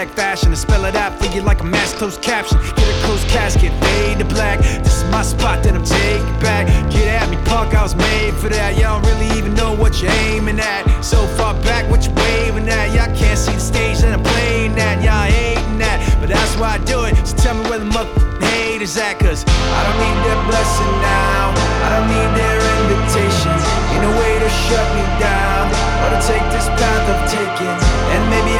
exact fashion. I spell it out for you like a mass closed caption. Get a closed casket, fade to black. This is my spot that I'm taking back. Get at me, punk, I was made for that. Y'all don't really even know what you're aiming at. So far back, what you waving at? Y'all can't see the stage that I'm playing at. Y'all hating that, but that's why I do it. So tell me where the motherfucking haters at, cause I don't need their blessing now. I don't need their invitations. Ain't no way to shut me down or to take this path I've. And maybe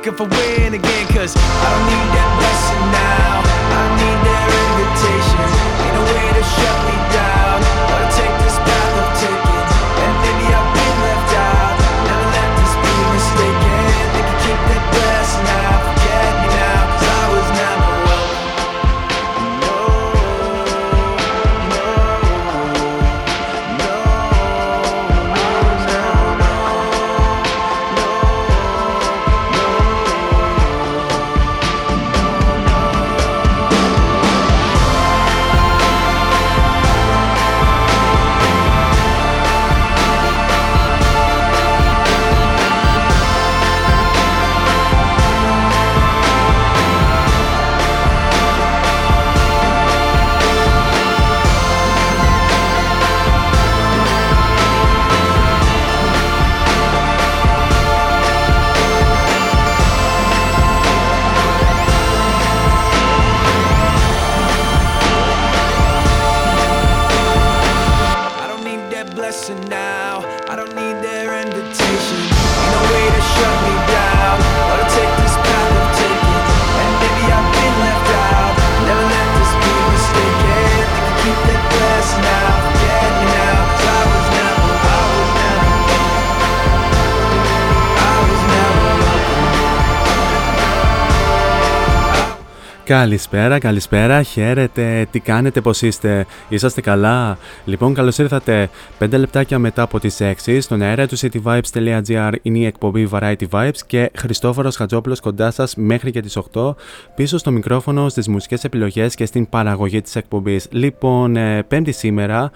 looking for win again, cause I don't need that blessing now. I need their invitation. Ain't no way to shut me down. Καλησπέρα, καλησπέρα, χαίρετε, τι κάνετε, πώς είστε, είσαστε καλά; Λοιπόν, καλώς ήρθατε 5 λεπτάκια μετά από τις 6 στον αέρα του cityvibes.gr είναι η εκπομπή Variety Vibes και Χριστόφορος Χατζόπουλος κοντά σας μέχρι και τις 8 πίσω στο μικρόφωνο στις μουσικές επιλογές και στην παραγωγή της εκπομπής. Λοιπόν, 5η ε, σήμερα,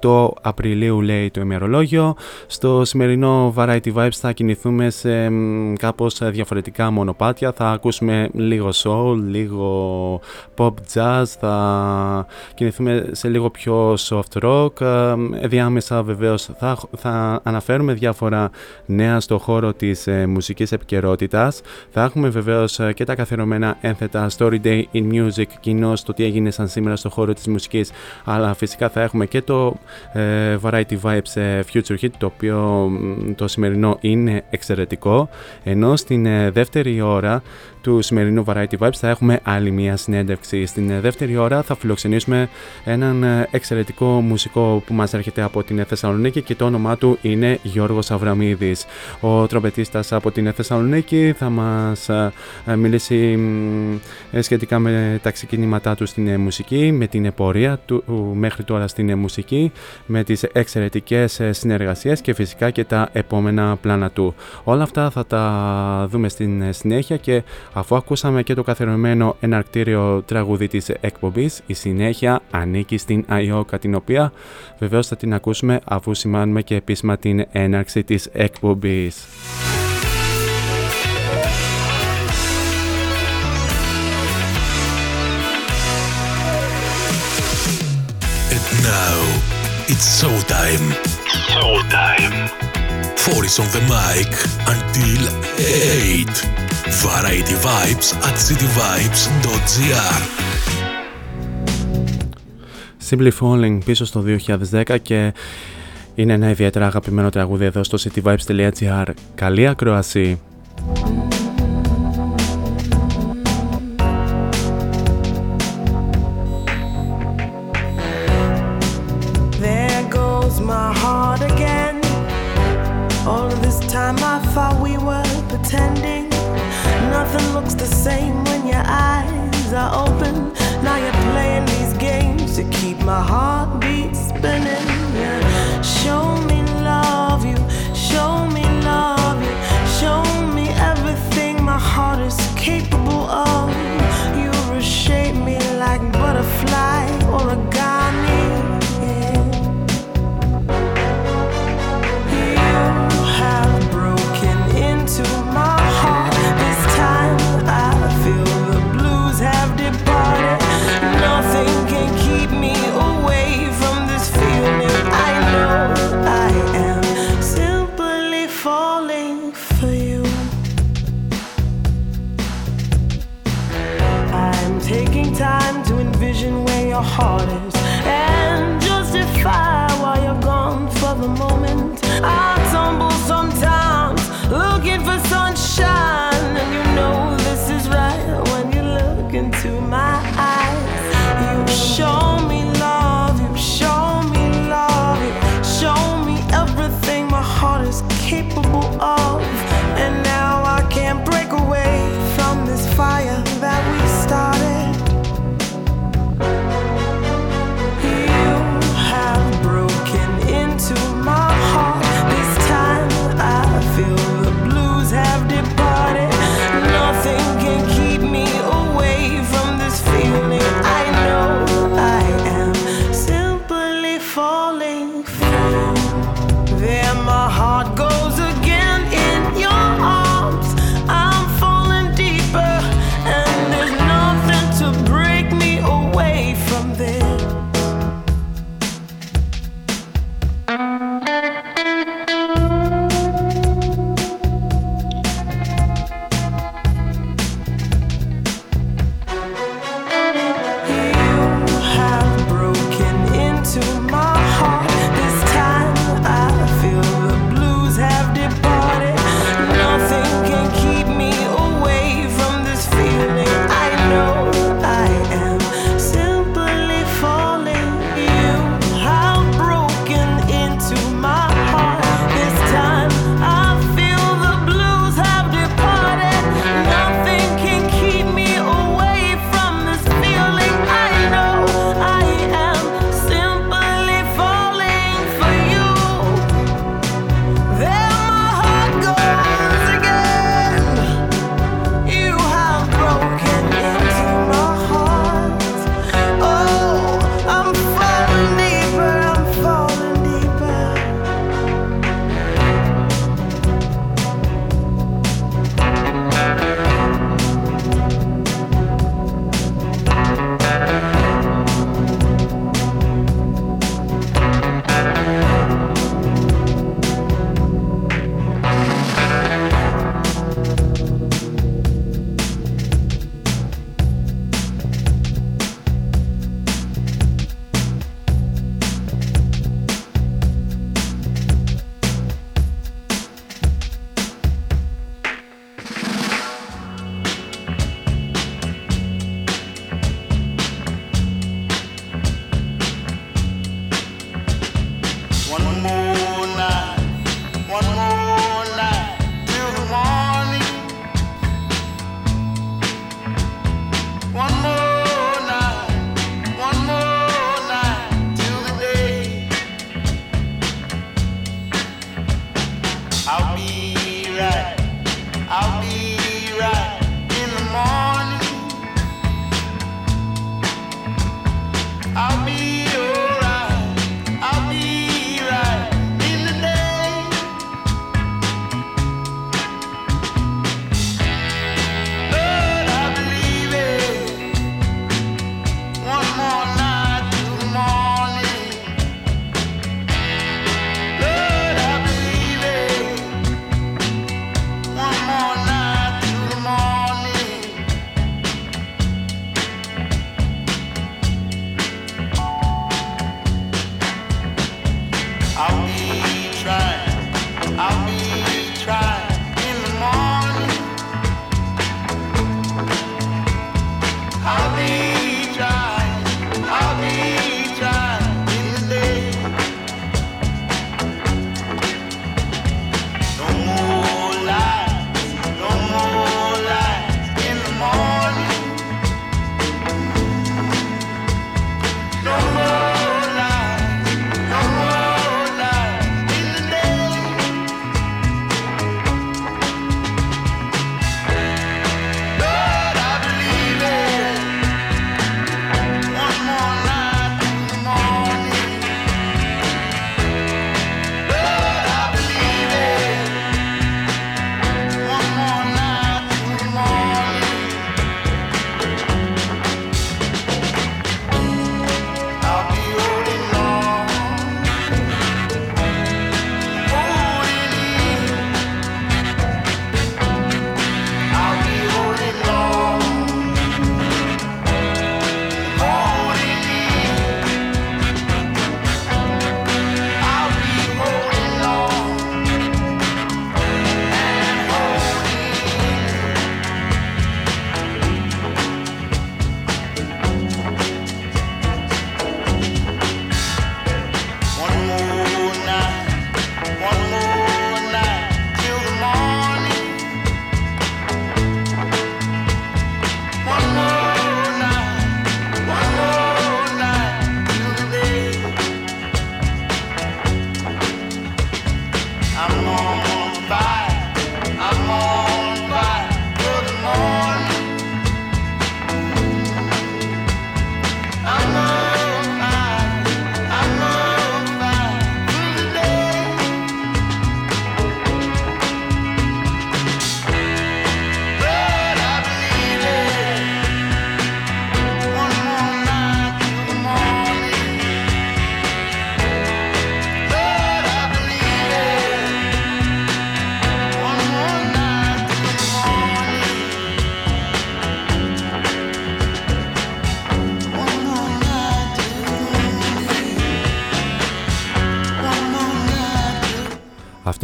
8 Απριλίου λέει το ημερολόγιο, στο σημερινό Variety Vibes θα κινηθούμε σε κάπως διαφορετικά μονοπάτια, θα ακούσουμε λίγο soul, λίγο pop jazz, θα κινηθούμε σε λίγο πιο soft rock. Ε, διάμεσα βεβαίως θα, θα αναφέρουμε διάφορα νέα στο χώρο της ε, μουσικής επικαιρότητας. Θα έχουμε βεβαίως ε, και τα καθιερωμένα ένθετα Story Day in Music, κοινώ το τι έγινε σαν σήμερα στο χώρο της μουσικής, αλλά φυσικά θα έχουμε και το Variety Vibes Future Hit, το οποίο το σημερινό είναι εξαιρετικό, ενώ στην δεύτερη ώρα του σημερινού Variety Vibes θα έχουμε άλλη μια συνέντευξη. Στην ε, δεύτερη ώρα θα φιλοξενήσουμε έναν ε, εξαιρετικό μουσικό που μας έρχεται από την Θεσσαλονίκη και το όνομά του είναι Γιώργος Αβραμίδης. Ο τρομπετίστας από την Θεσσαλονίκη θα μας ε, μιλήσει σχετικά με τα ξεκινήματά του στην μουσική, με την πορεία του μέχρι τώρα στην μουσική, με τις εξαιρετικές συνεργασίες και φυσικά και τα επόμενα πλάνα του. Όλα αυτά θα τα δούμε στην συνέχεια και Αφού ακούσαμε και το καθιερωμένο εναρκτήριο τραγούδι της εκπομπής. Η συνέχεια ανήκει στην Αϊόκα την οποία βεβαίως θα την ακούσουμε αφού σημάνουμε και επίσημα την έναρξη της εκπομπής. And now it's showtime. Showtime. Four is on the mic until 8. Variety Vibes at cityvibes.gr Simply Falling πίσω στο 2010 και είναι ένα ιδιαίτερα αγαπημένο τραγούδι εδώ στο cityvibes.gr. Καλή ακροασία! my heart beat. your heart is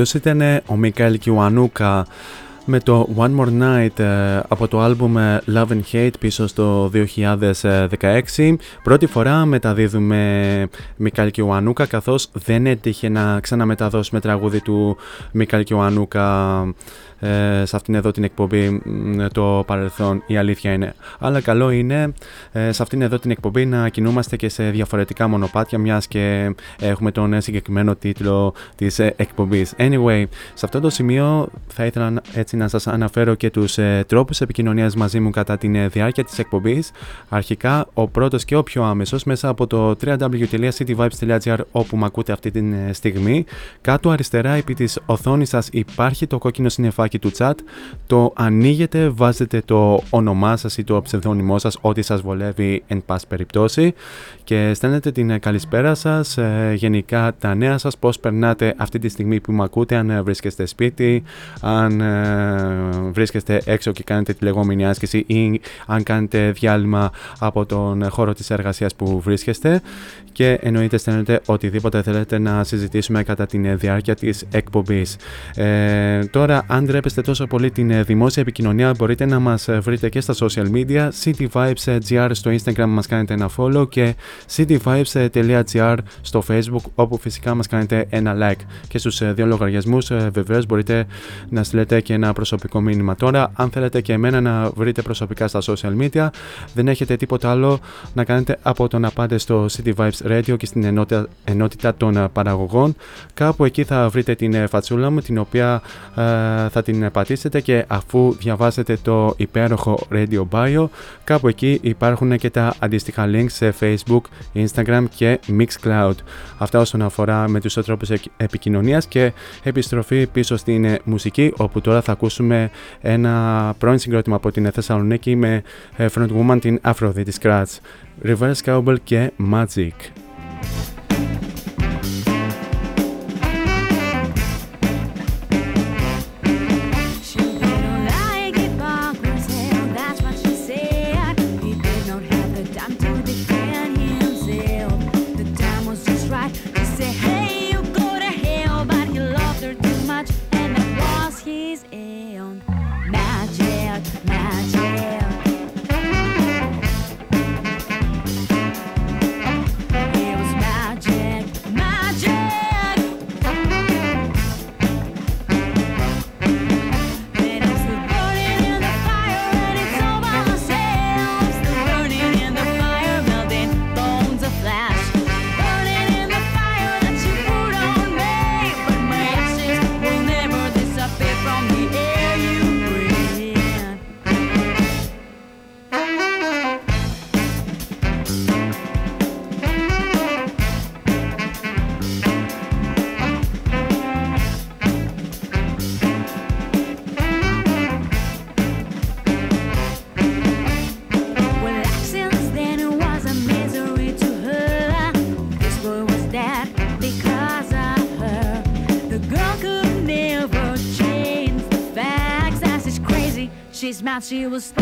Αυτός ήταν ο Μικαέλ Κιουανούκα με το One More Night ε, από το άλμπουμ ε, Love and Hate πίσω στο 2016. Πρώτη φορά μεταδίδουμε Μικάλ Κιουανούκα καθώς δεν έτυχε να ξαναμεταδώσουμε τραγούδι του Μικάλ Κιουανούκα ε, σε αυτήν εδώ την εκπομπή το παρελθόν η αλήθεια είναι. Αλλά καλό είναι ε, σε αυτήν εδώ την εκπομπή να κινούμαστε και σε διαφορετικά μονοπάτια μιας και έχουμε τον συγκεκριμένο τίτλο της ε, εκπομπής. Anyway, σε αυτό το σημείο θα ήθελα έτσι να σας αναφέρω και τους ε, τρόπους επικοινωνίας μαζί μου κατά τη διάρκεια της εκπομπής. Αρχικά ο πρώτος και ο πιο άμεσος μέσα από το www.cityvibes.gr όπου με ακούτε αυτή τη στιγμή. Κάτω αριστερά επί της οθόνης σας υπάρχει το κόκκινο συννεφάκι του chat, το ανοίγετε, βάζετε το όνομά σας ή το ψευδόνυμό σας, ό,τι σας βολεύει εν πάση περιπτώσει και στέλνετε την καλησπέρα σας, ε, γενικά τα νέα σας, πώς περνάτε αυτή τη στιγμή που με ακούτε, αν ε, βρίσκεστε σπίτι, αν ε, βρίσκεστε έξω και κάνετε τη λεγόμενη άσκηση ή αν κάνετε διάλειμμα από τον χώρο της εργασίας που βρίσκεστε και εννοείται στέλνετε οτιδήποτε θέλετε να συζητήσουμε κατά τη διάρκεια της εκπομπής. Ε, τώρα, αν ντρέπεστε τόσο πολύ την ε, δημόσια επικοινωνία, μπορείτε να μας ε, βρείτε και στα social media, cityvibes.gr στο Instagram μας κάνετε ένα follow και cityvibes.gr στο Facebook όπου φυσικά μας κάνετε ένα like. Και στους ε, δύο λογαριασμούς βεβαίως μπορείτε να στείλετε και ένα προσωπικό μήνυμα. Τώρα, αν θέλετε και εμένα να βρείτε προσωπικά στα social media, δεν έχετε τίποτα άλλο να κάνετε από το να πάτε στο City Vibes Radio και στην ενότητα, ενότητα των παραγωγών. Κάπου εκεί θα βρείτε την φατσούλα μου, την οποία θα την την πατήσετε και αφού διαβάσετε το υπέροχο Radio Bio, κάπου εκεί υπάρχουν και τα αντίστοιχα links σε Facebook, Instagram και Mixcloud. Αυτά όσον αφορά με τους τρόπους επικοινωνίας και επιστροφή πίσω στην μουσική, όπου τώρα θα ακούσουμε ένα πρώην συγκρότημα από την Θεσσαλονίκη με ε, frontwoman την Aphrodite Scratch, Reverse Cowbell και Magic. she was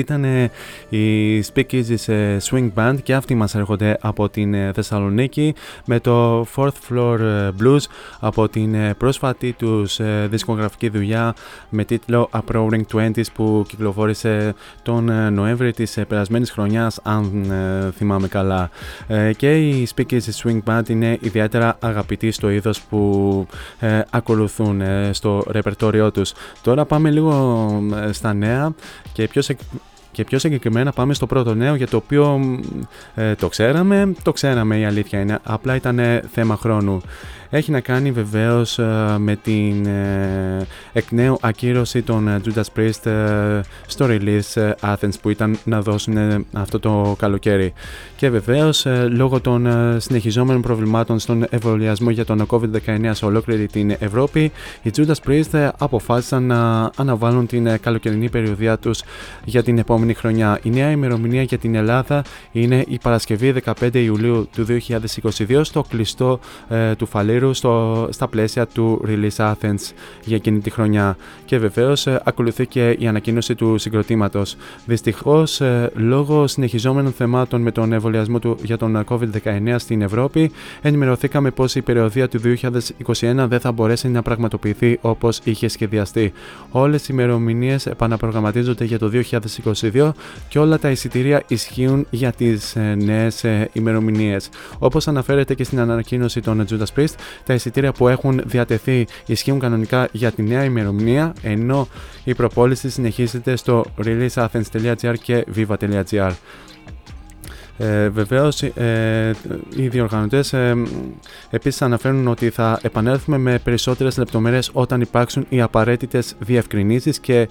ήταν οι Speakeasy σε Swing Band και αυτοί μας έρχονται από την ε, Θεσσαλονίκη με το Fourth Floor ε, Blues από την ε, πρόσφατη τους δισκογραφική δουλειά με τίτλο Approaching 20 που κυκλοφόρησε τον Νοέμβρη της περασμένης χρονιάς αν θυμάμαι καλά. Και οι Speakeasy Swing Band είναι ιδιαίτερα αγαπητοί στο είδος που ακολουθούν στο ρεπερτόριό τους. Τώρα πάμε λίγο στα νέα και πιο, και πιο συγκεκριμένα πάμε στο πρώτο νέο για το οποίο ε, το ξέραμε. Το ξέραμε η αλήθεια είναι. Απλά ήταν θέμα χρόνου έχει να κάνει βεβαίως ε, με την ε, εκ νέου ακύρωση των ε, Judas Priest στο release Athens που ήταν να δώσουν αυτό το καλοκαίρι. Και βεβαίως λόγω των συνεχιζόμενων προβλημάτων στον εμβολιασμό για τον COVID-19 σε ολόκληρη την Ευρώπη, οι Judas Priest αποφάσισαν να αναβάλουν την καλοκαιρινή περιοδία τους για την επόμενη χρονιά. Η νέα ημερομηνία για την Ελλάδα είναι η Παρασκευή 15 Ιουλίου του 2022 στο κλειστό του Φαλήρου στο, στα πλαίσια του Release Athens για εκείνη τη χρονιά. Και βεβαίως ε, ακολουθεί και η ανακοίνωση του συγκροτήματος. Δυστυχώς, ε, λόγω συνεχιζόμενων θεμάτων με τον εμβολιασμό του για τον COVID-19 στην Ευρώπη, ενημερωθήκαμε πως η περιοδία του 2021 δεν θα μπορέσει να πραγματοποιηθεί όπως είχε σχεδιαστεί. Όλες οι ημερομηνίες επαναπρογραμματίζονται για το 2022 και όλα τα εισιτήρια ισχύουν για τις ε, νέες ημερομηνίες. Όπως αναφέρεται και στην ανακοίνωση των Judas Priest, τα εισιτήρια που έχουν διατεθεί ισχύουν κανονικά για τη νέα ημερομηνία, ενώ η προπόληση συνεχίζεται στο releaseathens.gr και viva.gr. Ε, Βεβαίως, ε, οι διοργανωτές ε, επίσης αναφέρουν ότι θα επανέλθουμε με περισσότερες λεπτομέρειες όταν υπάρξουν οι απαραίτητες διευκρινήσεις και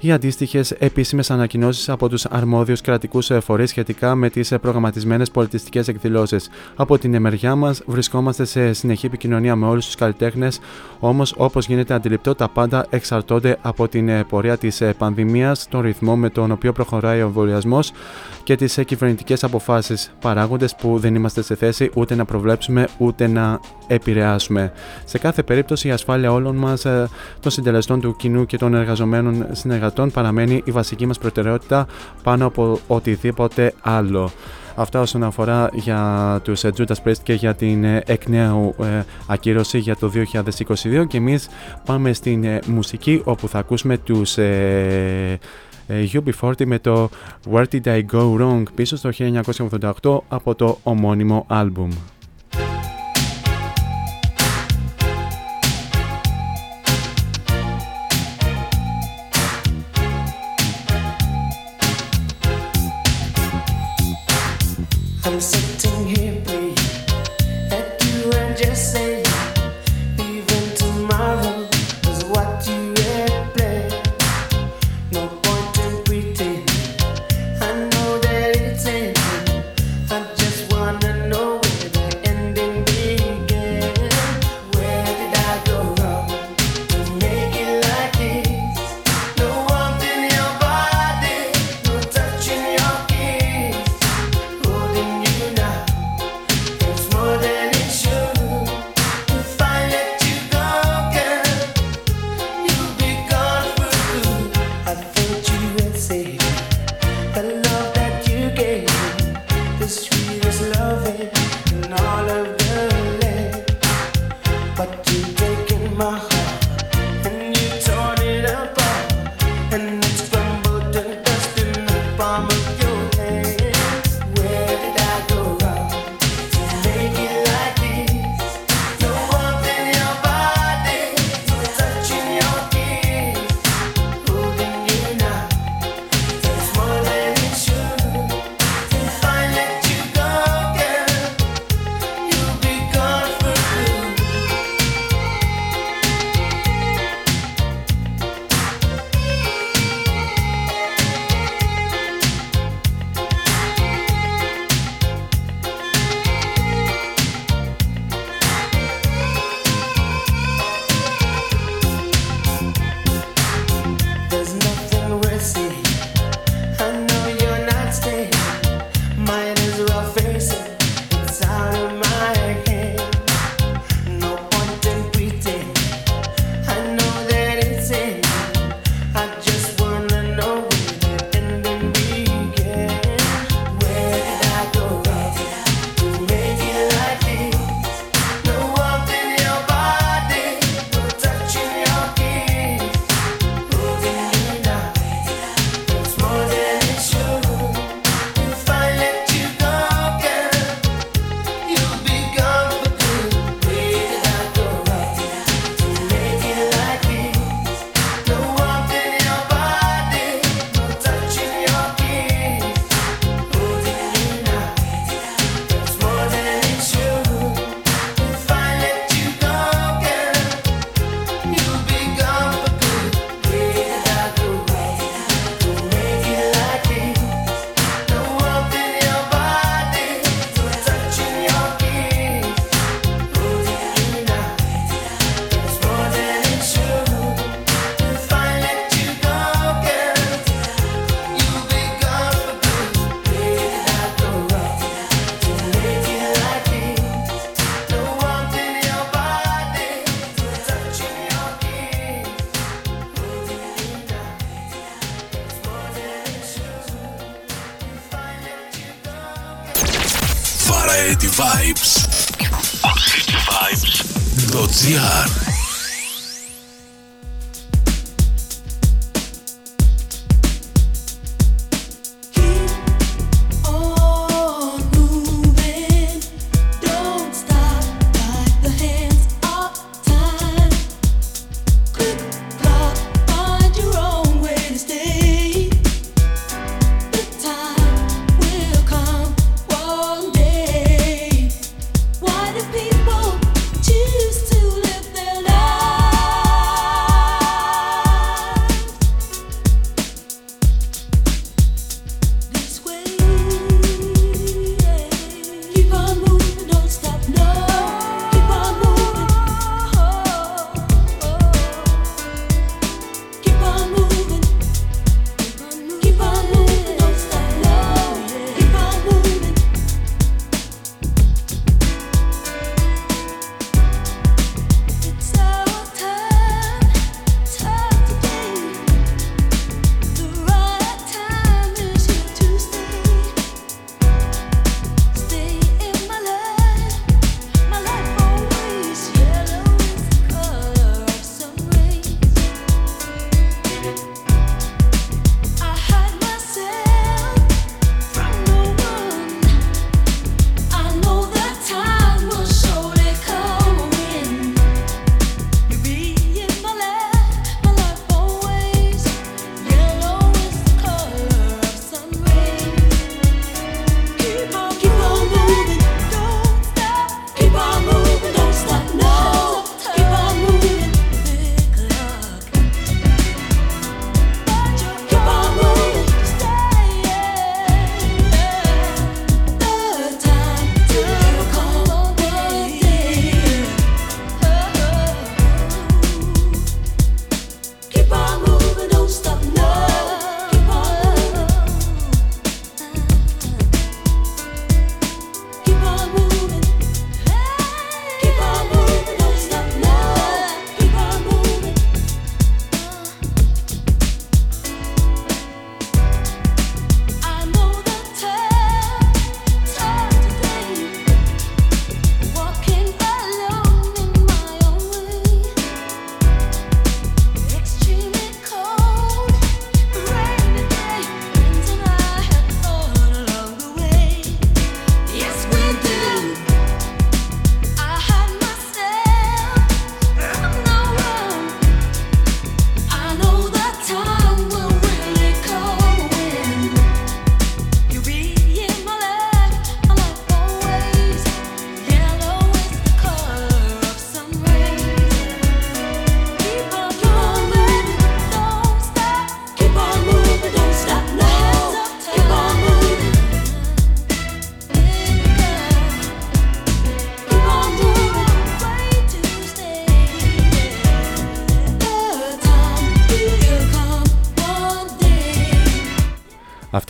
οι αντίστοιχες επίσημες ανακοινώσεις από τους αρμόδιους κρατικούς ε, φορείς σχετικά με τις ε, προγραμματισμένες πολιτιστικές εκδηλώσεις. Από την εμεριά μας, βρισκόμαστε σε συνεχή επικοινωνία με όλους τους καλλιτέχνες, όμως, όπως γίνεται αντιληπτό, τα πάντα εξαρτώνται από την πορεία της πανδημίας, τον ρυθμό με τον οποίο προχωράει ο εμβολιασμός και τις κυβερνητικές αποφάσεις αποφάσεις, παράγοντες που δεν είμαστε σε θέση ούτε να προβλέψουμε ούτε να επηρεάσουμε. Σε κάθε περίπτωση, η ασφάλεια όλων μας, ε, των συντελεστών του κοινού και των εργαζομένων συνεργατών παραμένει η βασική μας προτεραιότητα πάνω από οτιδήποτε άλλο. Αυτά όσον αφορά για τους ε, Judas Priest και για την ε, εκ νέου ακύρωση για το 2022 και εμείς πάμε στην μουσική όπου θα ακούσουμε τους UB40 με το Where Did I Go Wrong πίσω στο 1988 από το ομώνυμο άλμπουμ.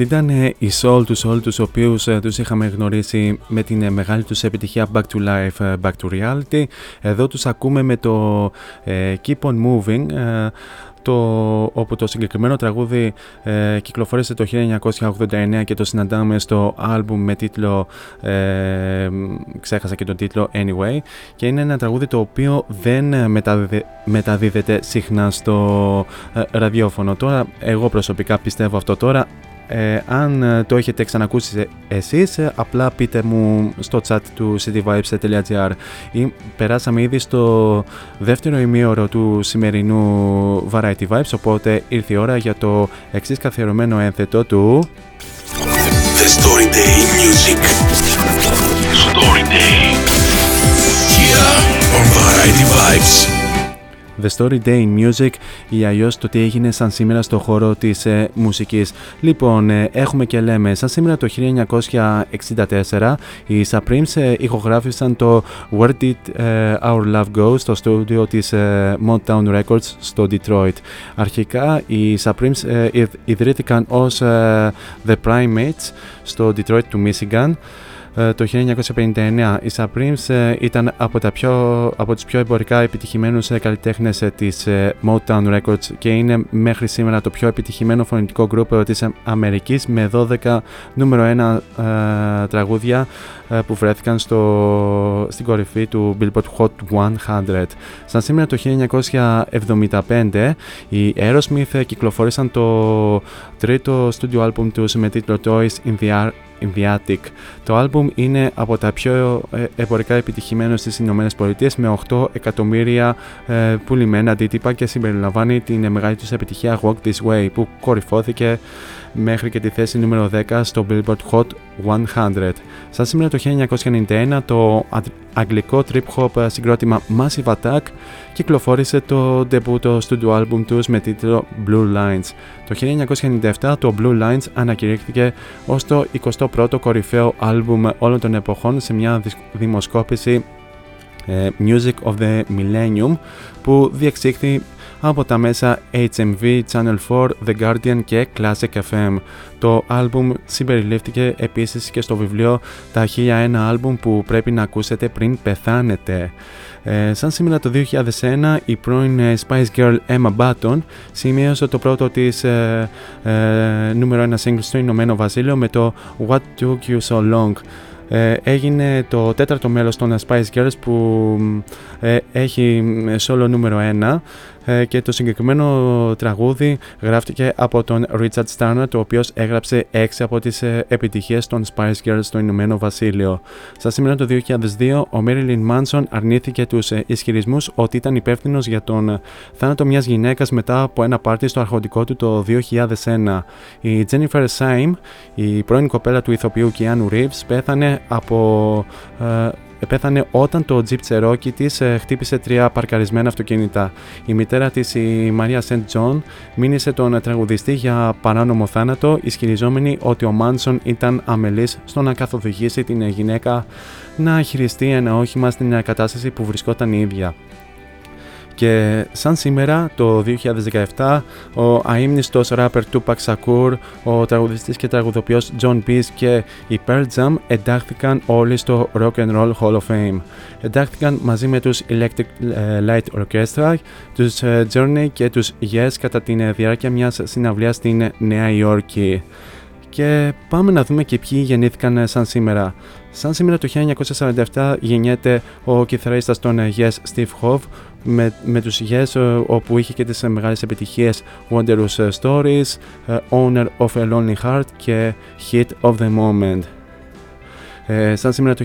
Αυτή ήταν ε, η Soul του Soul, τους οποίους ε, τους είχαμε γνωρίσει με την ε, μεγάλη τους επιτυχία Back to Life, ε, Back to Reality. Εδώ τους ακούμε με το ε, Keep on Moving, ε, το, όπου το συγκεκριμένο τραγούδι ε, κυκλοφόρησε το 1989 και το συναντάμε στο άλμπουμ με τίτλο ε, ξέχασα και τον τίτλο Anyway. Και είναι ένα τραγούδι το οποίο δεν ε, μεταδίδε- μεταδίδεται συχνά στο ε, ραδιόφωνο. Τώρα εγώ προσωπικά πιστεύω αυτό. Τώρα ε, αν ε, το έχετε ξανακούσει ε, εσείς, ε, απλά πείτε μου στο chat του cityvibes.gr ή περάσαμε ήδη στο δεύτερο ημίωρο του σημερινού Variety Vibes, οπότε ήρθε η ώρα για το εξής καθιερωμένο ένθετο του... The Story Day Music. Story Day. Here on Variety Vibes. The Story Day in Music ή αλλιώς το τι έγινε σαν σήμερα στο χώρο της ε, μουσικής. Λοιπόν, ε, έχουμε και λέμε, σαν σήμερα το 1964 οι Supremes ε, ηχογράφησαν το Where Did ε, Our Love Go στο στούντιο της ε, Motown Records στο Detroit. Αρχικά οι Supremes ε, ιδ- ιδρύθηκαν ως ε, The Primates στο Detroit του Michigan ε, το 1959. Οι Supremes ε, ήταν από, τα πιο, από τους πιο εμπορικά επιτυχημένους ε, καλλιτέχνες της Motown Records και είναι μέχρι σήμερα το πιο επιτυχημένο φωνητικό γκρουπ της Αμερικής με 12 νούμερο 1 τραγούδια που βρέθηκαν στο, στην κορυφή του Billboard Hot 100. Σαν σήμερα το 1975 οι Aerosmith κυκλοφόρησαν το τρίτο studio album τους με τίτλο Toys in the, in the Attic. Το album είναι από τα πιο ε, εμπορικά επιτυχημένα στις Ηνωμένες Πολιτείες με 8 εκατομμύρια ε, πουλημένα αντίτυπα και συμπεριλαμβάνει την μεγάλη τους επιτυχία Walk This Way που κορυφώθηκε μέχρι και τη θέση νούμερο 10 στο Billboard Hot 100. Σαν σήμερα το 1991 το αγγλικό trip hop συγκρότημα Massive Attack κυκλοφόρησε το debut studio album τους με τίτλο Blue Lines. Το 1997 το Blue Lines ανακηρύχθηκε ως το 21ο κορυφαίο album όλων των εποχών σε μια δημοσκόπηση ε, Music of the Millennium που διεξήχθη από τα μέσα HMV, Channel 4, The Guardian και Classic FM. Το άλμπουμ συμπεριλήφθηκε επίσης και στο βιβλίο «Τα 1001 άλμπουμ που πρέπει να ακούσετε πριν πεθάνετε». Ε, σαν σήμερα το 2001 η πρώην ε, Spice Girl Emma Button σημείωσε το πρώτο της ε, ε, νούμερο 1 single στο Ηνωμένο Βασίλειο με το What Took You So Long. Ε, έγινε το τέταρτο μέλος των Spice Girls που ε, έχει solo νούμερο 1 ε, και το συγκεκριμένο τραγούδι γράφτηκε από τον Richard Starner, το οποίος έγραψε 6 από τις ε, επιτυχίες των Spice Girls στο Ηνωμένο Βασίλειο. Στα σήμερα το 2002, ο Marilyn Manson αρνήθηκε τους ε, ισχυρισμούς ότι ήταν υπεύθυνος για τον θάνατο μιας γυναίκας μετά από ένα πάρτι στο αρχοντικό του το 2001. Η Jennifer Syme, η πρώην κοπέλα του ηθοποιού Keanu Reeves, πέθανε από πέθανε όταν το Jeep Cherokee της ε, χτύπησε τρία παρκαρισμένα αυτοκίνητα. Η μητέρα της, η Μαρία Σεντ Τζον, μήνυσε τον τραγουδιστή για παράνομο θάνατο, ισχυριζόμενη ότι ο Manson ήταν αμελής στο να καθοδηγήσει την γυναίκα να χειριστεί ένα όχημα στην κατάσταση που βρισκόταν η ίδια. Και σαν σήμερα το 2017 ο αείμνηστος ράπερ Tupac Shakur, ο τραγουδιστής και τραγουδοποιός John Bees και η Pearl Jam εντάχθηκαν όλοι στο Rock and Roll Hall of Fame. Εντάχθηκαν μαζί με τους Electric ε, Light Orchestra, τους ε, Journey και τους Yes κατά τη διάρκεια μιας συναυλίας στην Νέα Υόρκη. Και πάμε να δούμε και ποιοι γεννήθηκαν σαν σήμερα. Σαν σήμερα το 1947 γεννιέται ο κιθαρίστας των Yes Steve Howe, με, με τους Yes ε, όπου είχε και τις ε, μεγάλες επιτυχίες Wondrous ε, Stories, Owner of a Lonely Heart και Hit of the Moment. Ε, σαν σήμερα το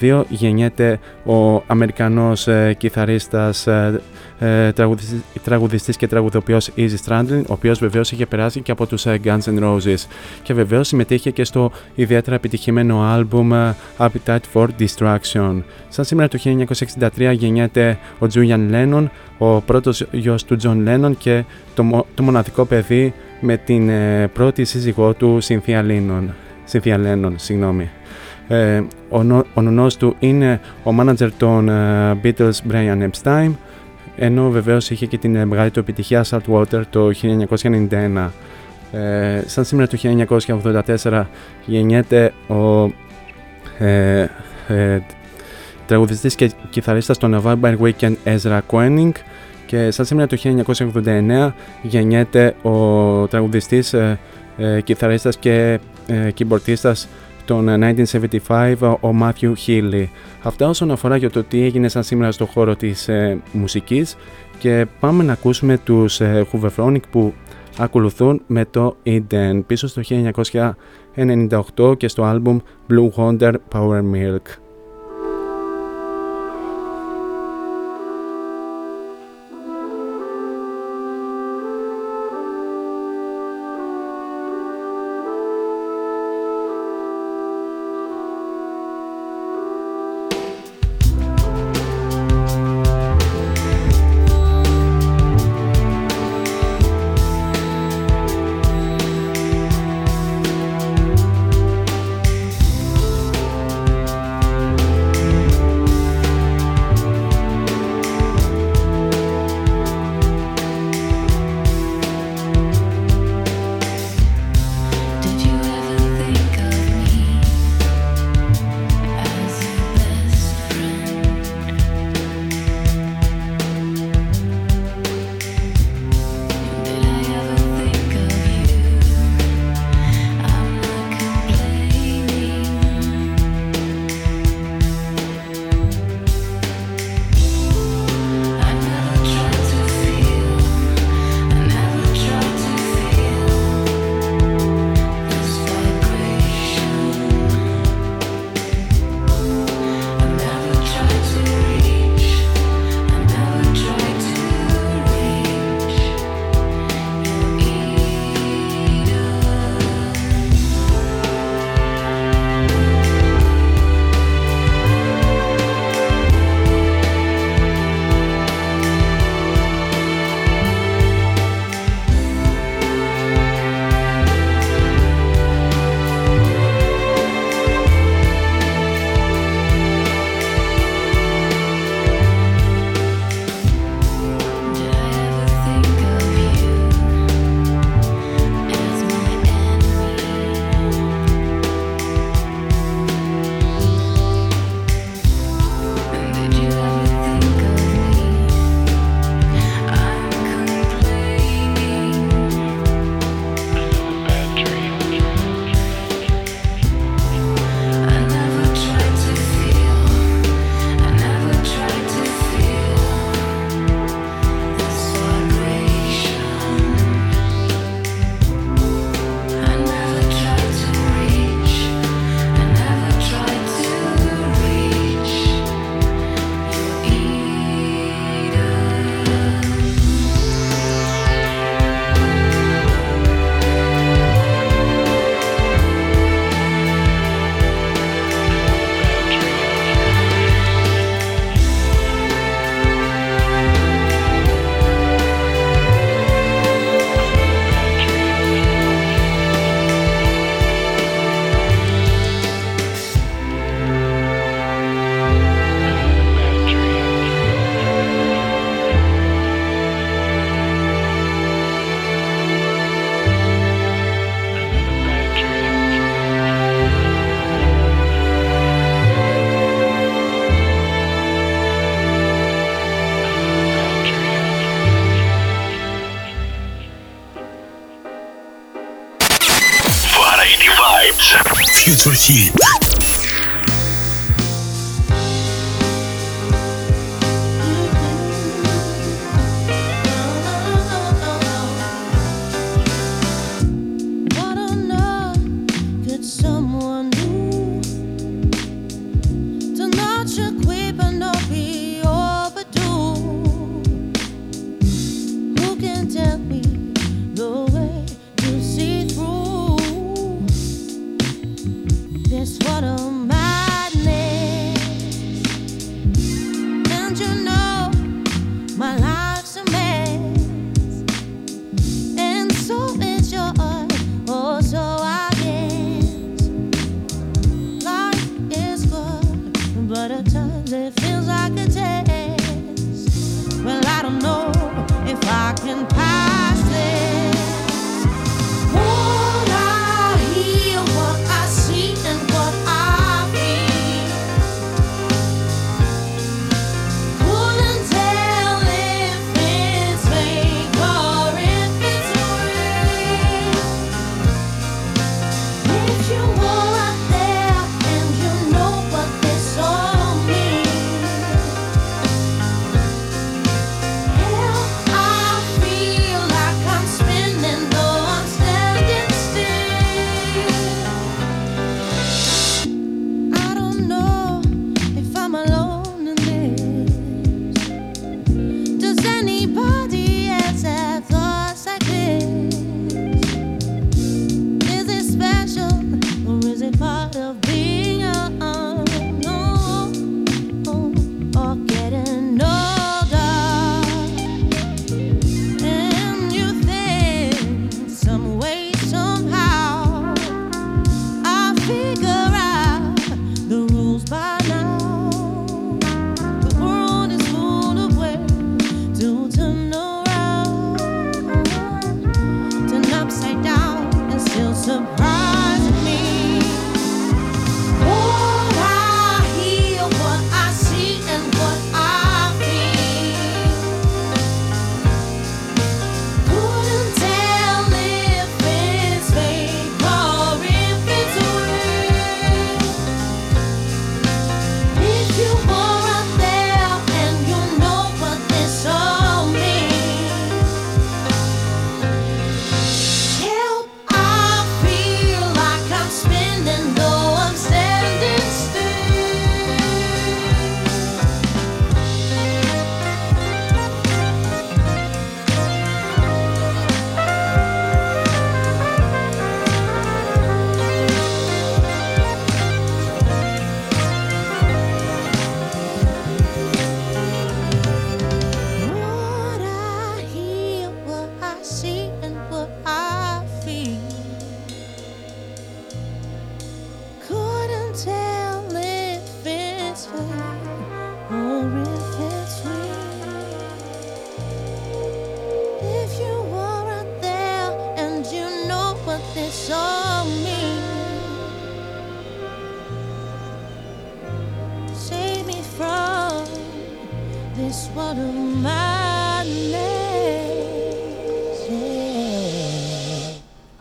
1962 γεννιέται ο Αμερικανός ε, κιθαρίστας, ε, ε τραγουδιστής, τραγουδιστής και τραγουδοποιός Easy Stradlin, ο οποίος βεβαίως είχε περάσει και από τους Guns N' Roses και βεβαίως συμμετείχε και στο ιδιαίτερα επιτυχημένο άλμπουμ Appetite for Destruction. Σαν σήμερα το 1963 γεννιέται ο Julian Lennon, ο πρώτος γιος του John Lennon και το, το μοναδικό παιδί με την πρώτη σύζυγό του Cynthia Lennon. Cynthia Lennon, συγγνώμη. Ε, ο, ο νονός του είναι ο μάνατζερ των uh, Beatles Brian Epstein, ενώ βεβαίως είχε και την ε, μεγάλη του επιτυχία Saltwater το 1991. Ε, σαν σήμερα το 1984 γεννιέται ο ε, ε, τραγουδιστής και κιθαρίστας των Vampire Weekend Ezra Koenig και σαν σήμερα το 1989 γεννιέται ο τραγουδιστής, ε, ε, κιθαρίστας και ε, κιμπορτίστας τον 1975 ο Μάθιου Χίλι. Αυτά όσον αφορά για το τι έγινε σαν σήμερα στο χώρο της ε, μουσικής και πάμε να ακούσουμε τους ε, Hooverphonic που ακολουθούν με το Eden πίσω στο 1998 και στο άλμπουμ Blue Wonder Power Milk.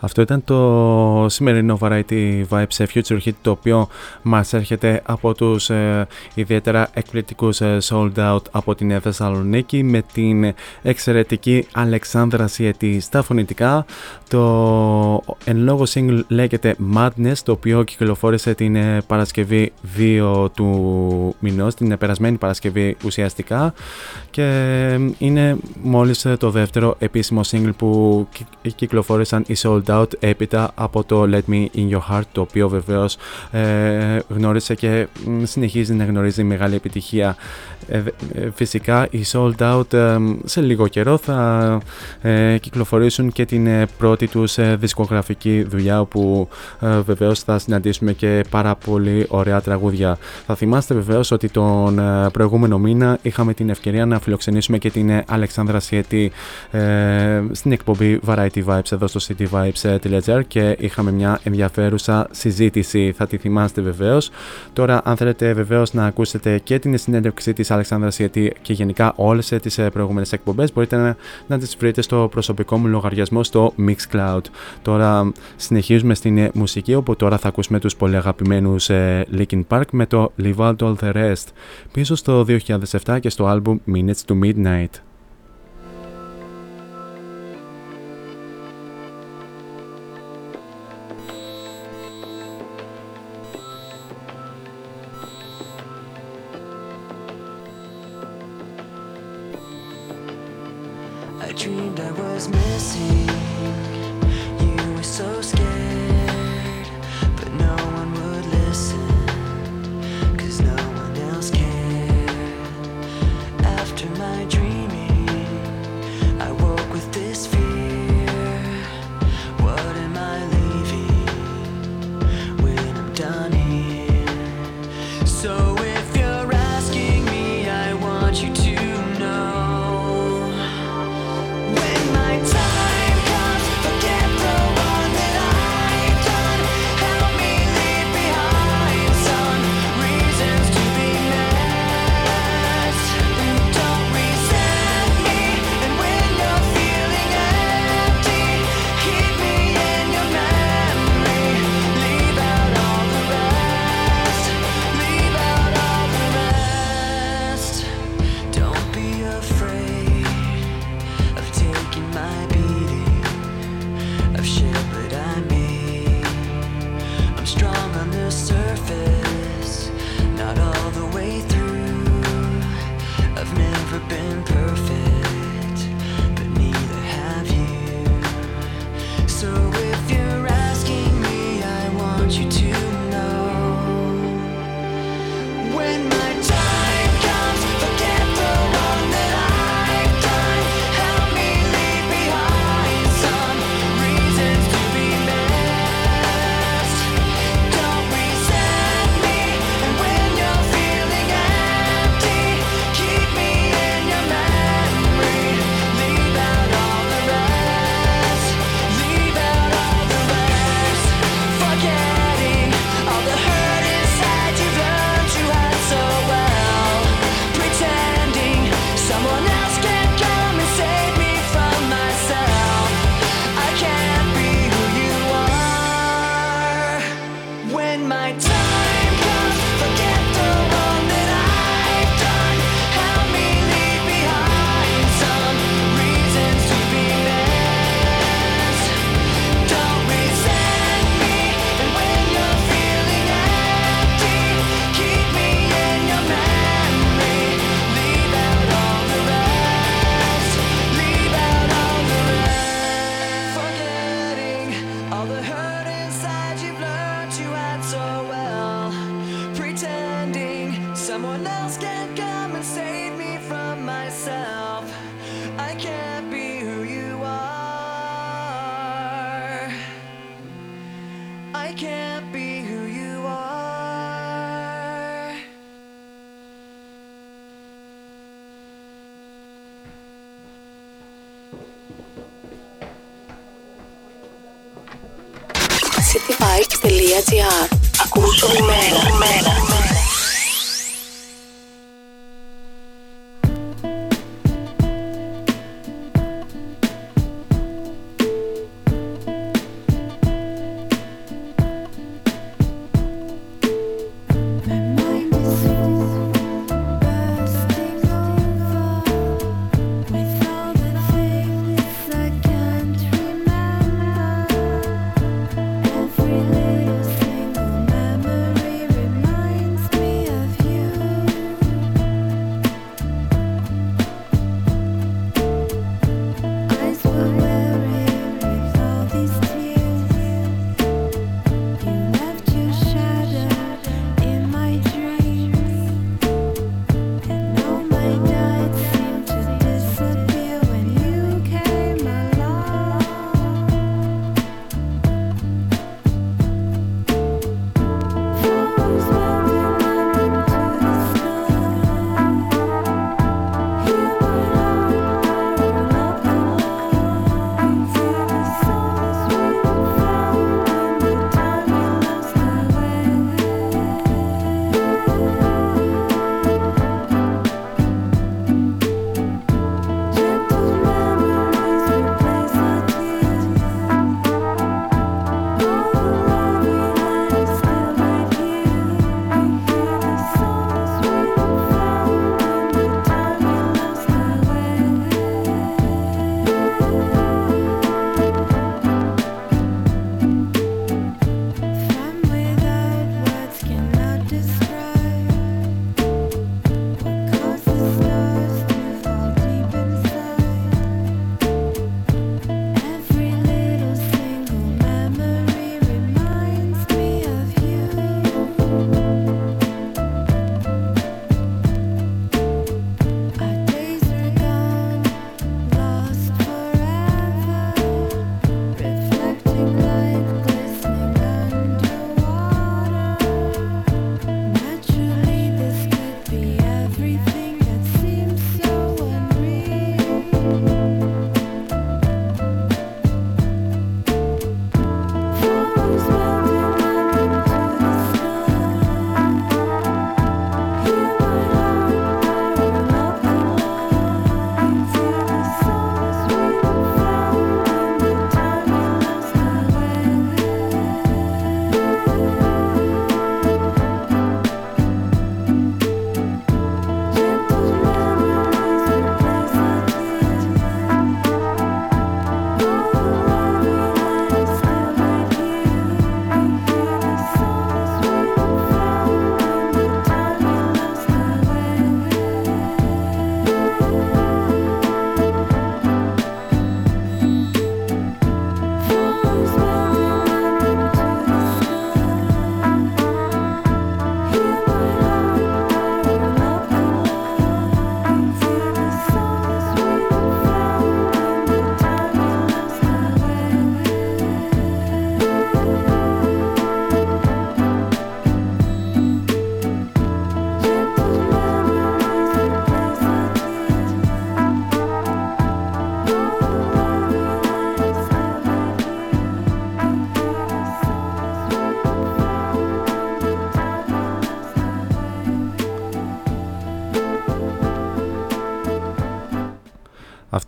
Αυτό ήταν το σημερινό Variety Vibes σε Future Hit το οποίο μας έρχεται από τους ε, ιδιαίτερα εκπληκτικούς ε, Sold Out από την Θεσσαλονίκη με την εξαιρετική Αλεξάνδρα Σιετή στα φωνητικά. Το εν λόγω single λέγεται Madness το οποίο κυκλοφόρησε την ε, Παρασκευή 2 του μηνός, την περασμένη Παρασκευή ουσιαστικά και είναι μόλις το δεύτερο επίσημο single που κυκλοφόρησαν οι Sold Out έπειτα από το Let Me In Your Heart το οποίο βεβαίως ε, γνώρισε και συνεχίζει να γνωρίζει μεγάλη επιτυχία ε, ε, φυσικά οι Sold Out ε, σε λίγο καιρό θα κυκλοφορήσουν και την πρώτη τους δισκογραφική δουλειά όπου βεβαίως θα συναντήσουμε και πάρα πολύ ωραία τραγούδια. Θα θυμάστε βεβαίως ότι τον προηγούμενο μήνα είχαμε την ευκαιρία να φιλοξενήσουμε και την Αλεξάνδρα Σιετή στην εκπομπή Variety Vibes εδώ στο City Vibes cityvibes.gr και είχαμε μια ενδιαφέρουσα συζήτηση. Θα τη θυμάστε βεβαίω. Τώρα, αν θέλετε βεβαίω να ακούσετε και την συνέντευξη τη Αλεξάνδρα γιατί και γενικά όλε τι προηγούμενε εκπομπέ, μπορείτε να, να τι βρείτε στο προσωπικό μου λογαριασμό στο Mixcloud. Τώρα συνεχίζουμε στην μουσική, όπου τώρα θα ακούσουμε του πολύ αγαπημένου ε, Linkin Park με το Live Out All the Rest πίσω στο 2007 και στο album Minutes to Midnight.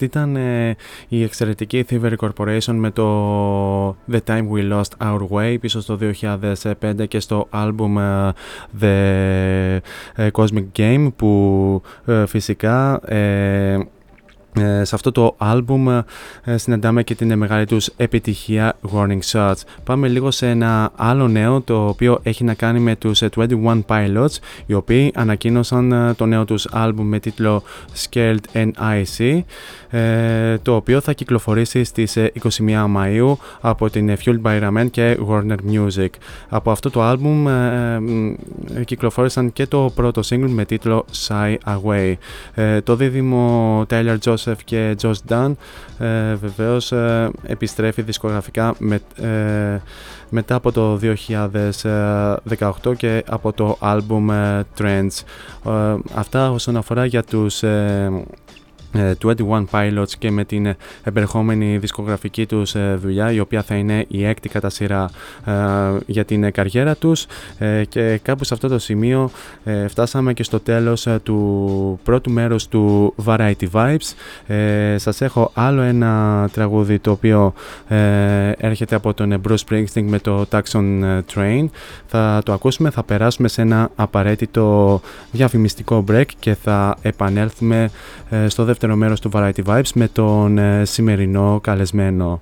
Αυτή ήταν ε, η εξαιρετική Thievery Corporation με το The Time We Lost Our Way πίσω στο 2005 και στο album ε, The ε, Cosmic Game που φυσικά ε, σε αυτό το άλμπουμ ε, συναντάμε και την μεγάλη τους επιτυχία Warning Shots. Πάμε λίγο σε ένα άλλο νέο το οποίο έχει να κάνει με τους 21 ε, Pilots οι οποίοι ανακοίνωσαν το νέο τους άλμπουμ με τίτλο Scared and Icy το οποίο θα κυκλοφορήσει στις 21 Μαΐου από την Fueled by Ramen και Warner Music. Από αυτό το άλμπουμ κυκλοφόρησαν και το πρώτο single με τίτλο Shy Away. Το δίδυμο Taylor Joss και Josh Dunn ε, βεβαίως ε, επιστρέφει δισκογραφικά με, ε, μετά από το 2018 και από το album ε, Trends. αυτά όσον αφορά για τους 21 Pilots και με την επερχόμενη δισκογραφική τους ε, δουλειά η οποία θα είναι η έκτη κατά σειρά ε, για την καριέρα τους. Ε, και κάπου σε αυτό το σημείο φτάσαμε και στο τέλος του πρώτου μέρους του Variety Vibes. Σας έχω άλλο ένα τραγούδι το οποίο έρχεται από τον Bruce Springsteen με το Taxon Train. Θα το ακούσουμε, θα περάσουμε σε ένα απαραίτητο διαφημιστικό break και θα επανέλθουμε στο δεύτερο δεύτερο μέρος του Variety Vibes με τον ε, σημερινό καλεσμένο.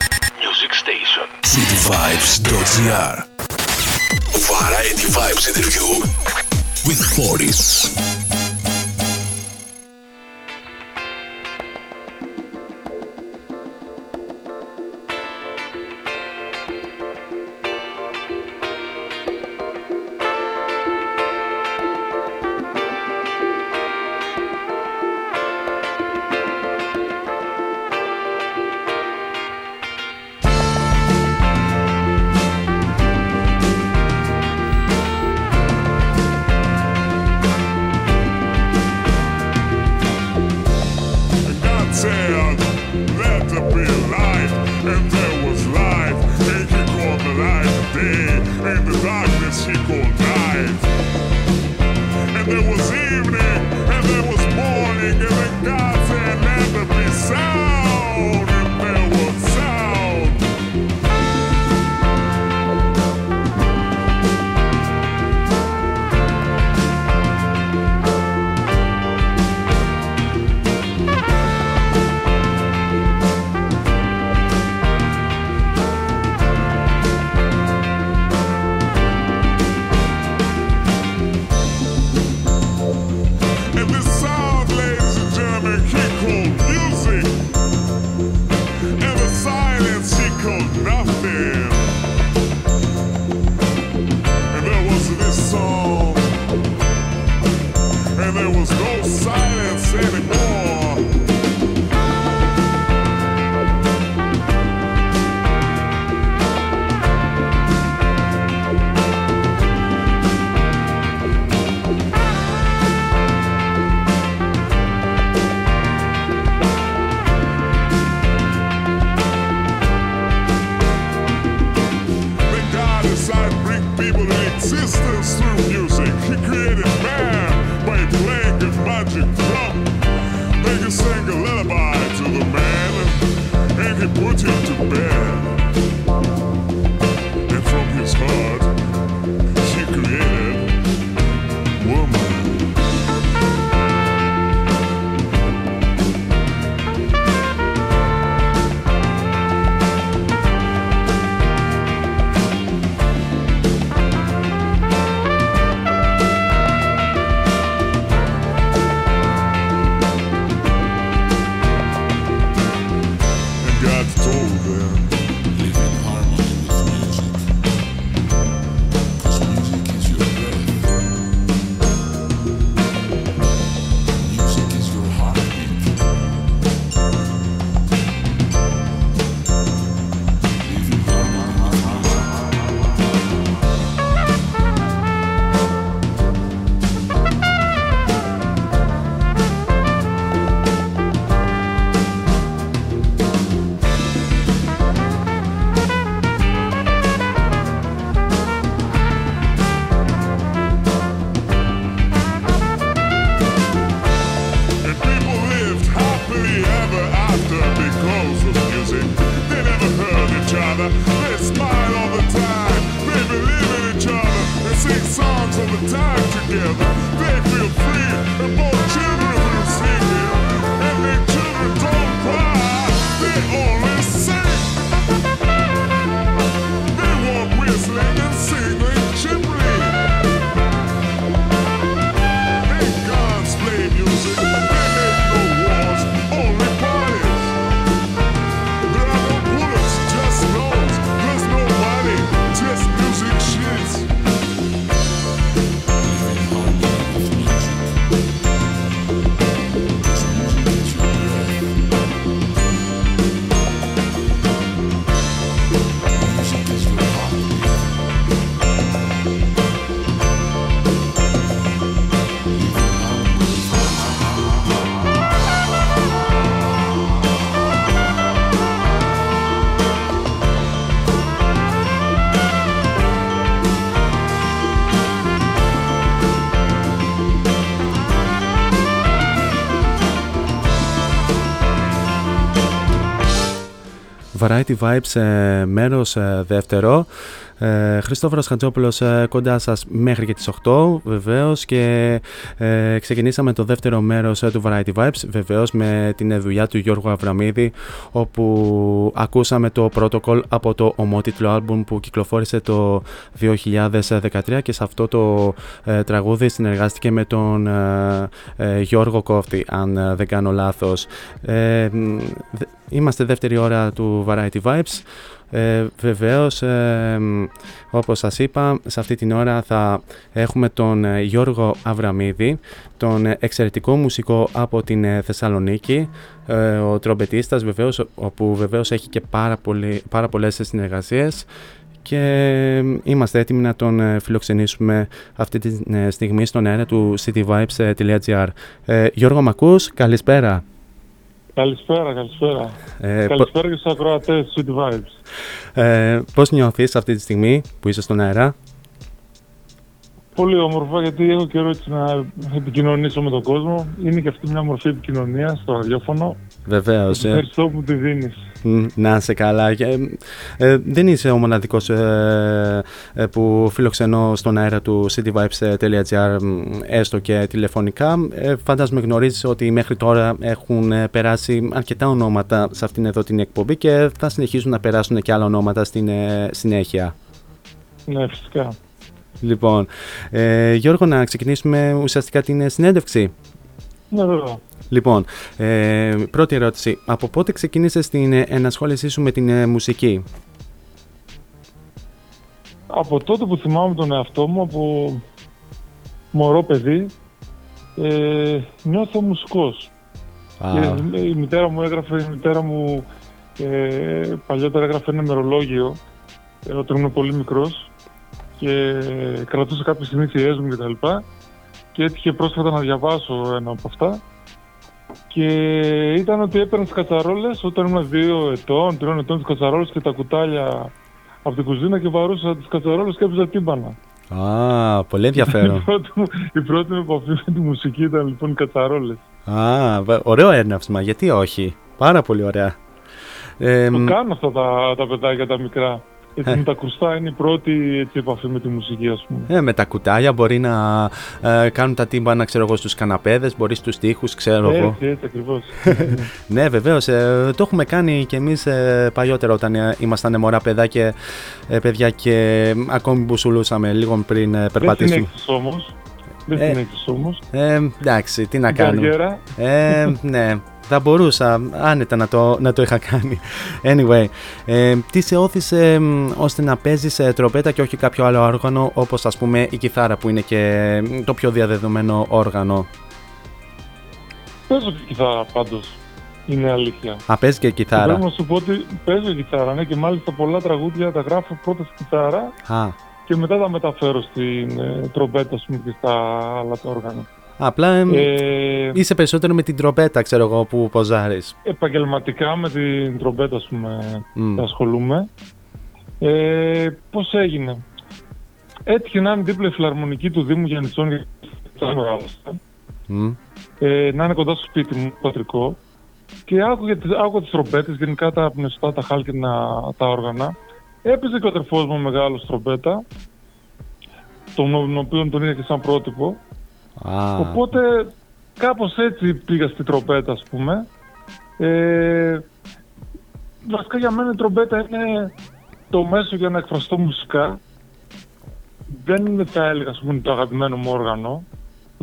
cityvibes.gr Variety Vibes interview with Boris. Variety Vibes ε, μέρος ε, δεύτερο. Ε, Χριστόφορος Χατζόπουλος ε, κοντά σας μέχρι και τις 8 βεβαίως και ε, ξεκινήσαμε το δεύτερο μέρος ε, του Variety Vibes βεβαίως με την δουλειά του Γιώργου Αβραμίδη όπου ακούσαμε το Protocol από το ομότιτλο άλμπουμ που κυκλοφόρησε το 2013 και σε αυτό το ε, τραγούδι συνεργάστηκε με τον ε, ε, Γιώργο Κόφτη αν δεν κάνω λάθος. Είμαστε δεύτερη ώρα του Variety Vibes. Ε, βεβαίως, ε, όπως σας είπα, σε αυτή την ώρα θα έχουμε τον ε, Γιώργο Αβραμίδη, τον εξαιρετικό μουσικό από την ε, Θεσσαλονίκη, ο τρομπετίστας βεβαίως, όπου βεβαίως έχει και πάρα, πολύ, πάρα πολλές συνεργασίες και είμαστε έτοιμοι να τον φιλοξενήσουμε αυτή τη στιγμή στον αέρα του cityvibes.gr. Γιώργο Μακούς, καλησπέρα. Καλησπέρα, καλησπέρα. Ε, καλησπέρα και στους ακροατές City Vibes. Ε, πώς νιώθεις αυτή τη στιγμή που είσαι στον αέρα; Πολύ όμορφα γιατί έχω καιρό έτσι να επικοινωνήσω με τον κόσμο. Είναι και αυτή μια μορφή επικοινωνίας στο ραδιόφωνο. Βεβαίως. Ε. Ευχαριστώ που τη δίνεις. Να είσαι καλά. Ε, ε, δεν είσαι ο μοναδικός ε, ε, που φιλοξενώ στον αέρα του cityvibes.gr έστω και τηλεφωνικά. Ε, φαντάζομαι γνωρίζεις ότι μέχρι τώρα έχουν περάσει αρκετά ονόματα σε αυτήν εδώ την εκπομπή και θα συνεχίσουν να περάσουν και άλλα ονόματα στην συνέχεια. Ναι, φυσικά. Λοιπόν, ε, Γιώργο, να ξεκινήσουμε ουσιαστικά την συνέντευξη. Ναι, βέβαια. Λοιπόν, ε, πρώτη ερώτηση. Από πότε ξεκίνησες την ενασχόλησή σου με την ε, μουσική; Από τότε που θυμάμαι τον εαυτό μου, από μωρό παιδί, ε, νιώθω μουσικός. Και η μητέρα μου έγραφε, η μητέρα μου ε, παλιότερα έγραφε ένα μερολόγιο ε, όταν ήμουν πολύ μικρός και κρατούσα κάποιες συνήθειές μου κτλ. Και, και έτυχε πρόσφατα να διαβάσω ένα από αυτά και ήταν ότι έπαιρνε τις κατσαρόλες όταν ήμουν δύο ετών, τριών ετών τις κατσαρόλες και τα κουτάλια από την κουζίνα και βαρούσα τις κατσαρόλες και έπαιζα τύμπανα. Α, πολύ ενδιαφέρον. η, πρώτη μου, η πρώτη μου επαφή με τη μουσική ήταν λοιπόν οι κατσαρόλες. Α, ωραίο έρναυσμα, γιατί όχι; Πάρα πολύ ωραία. Ε, το κάνω αυτά τα, τα παιδάκια τα μικρά. Έτσι, με τα κρουστά είναι η πρώτη έτσι, επαφή με τη μουσική, ας πούμε. Ε, με τα κουτάλια μπορεί να ε, κάνουν τα τύμπανα, ξέρω εγώ, στους καναπέδες, μπορεί στους τοίχους, ξέρω εγώ. Έτσι, έτσι, ακριβώς. ναι, βεβαίως. Ε, το έχουμε κάνει κι εμείς ε, παλιότερα όταν ε, ήμασταν μωρά παιδά και, ε, παιδιά και ακόμη μπουσουλούσαμε λίγο πριν ε, περπατήσουμε. Δεν συνέχισες όμως. Δεν ε, συνέχισες όμως. Ε, εντάξει, τι να κάνουμε. Ε, ναι, θα μπορούσα άνετα να το, να το είχα κάνει. Anyway, ε, τι σε όθησε ώστε να παίζεις ε, τροπέτα και όχι κάποιο άλλο όργανο όπως ας πούμε η κιθάρα που είναι και το πιο διαδεδομένο όργανο; Παίζω και κιθάρα πάντως. Είναι αλήθεια. Α, παίζεις και κιθάρα. Θέλω να σου πω ότι παίζω κιθάρα, ναι, και μάλιστα πολλά τραγούδια τα γράφω πρώτα στη κιθάρα Α. και μετά τα μεταφέρω στην ε, τρομπέτα σου και στα άλλα τα όργανα. Απλά ε, είσαι περισσότερο με την τρομπέτα, ξέρω εγώ, που ποζάρεις. Επαγγελματικά με την τρομπέτα, ας πούμε, mm. ασχολούμαι. Ε, πώς έγινε; Έτυχε να είναι δίπλα η φιλαρμονική του Δήμου Γιάννητσών για mm. ε, να είναι κοντά στο σπίτι μου, πατρικό. Και άκουγα, άκουγα τις τρομπέτες, γενικά τα πνευστά, τα χάλκινα, τα όργανα. Έπαιζε και ο αδερφός μου μεγάλος τρομπέτα, τον οποίο τον είχα και σαν πρότυπο. Οπότε κάπως έτσι πήγα στη τρομπέτα ας πούμε. Ε, βασικά για μένα η τρομπέτα είναι το μέσο για να εκφραστώ μουσικά. Δεν είναι θα έλεγα ας πούμε, το αγαπημένο μου όργανο,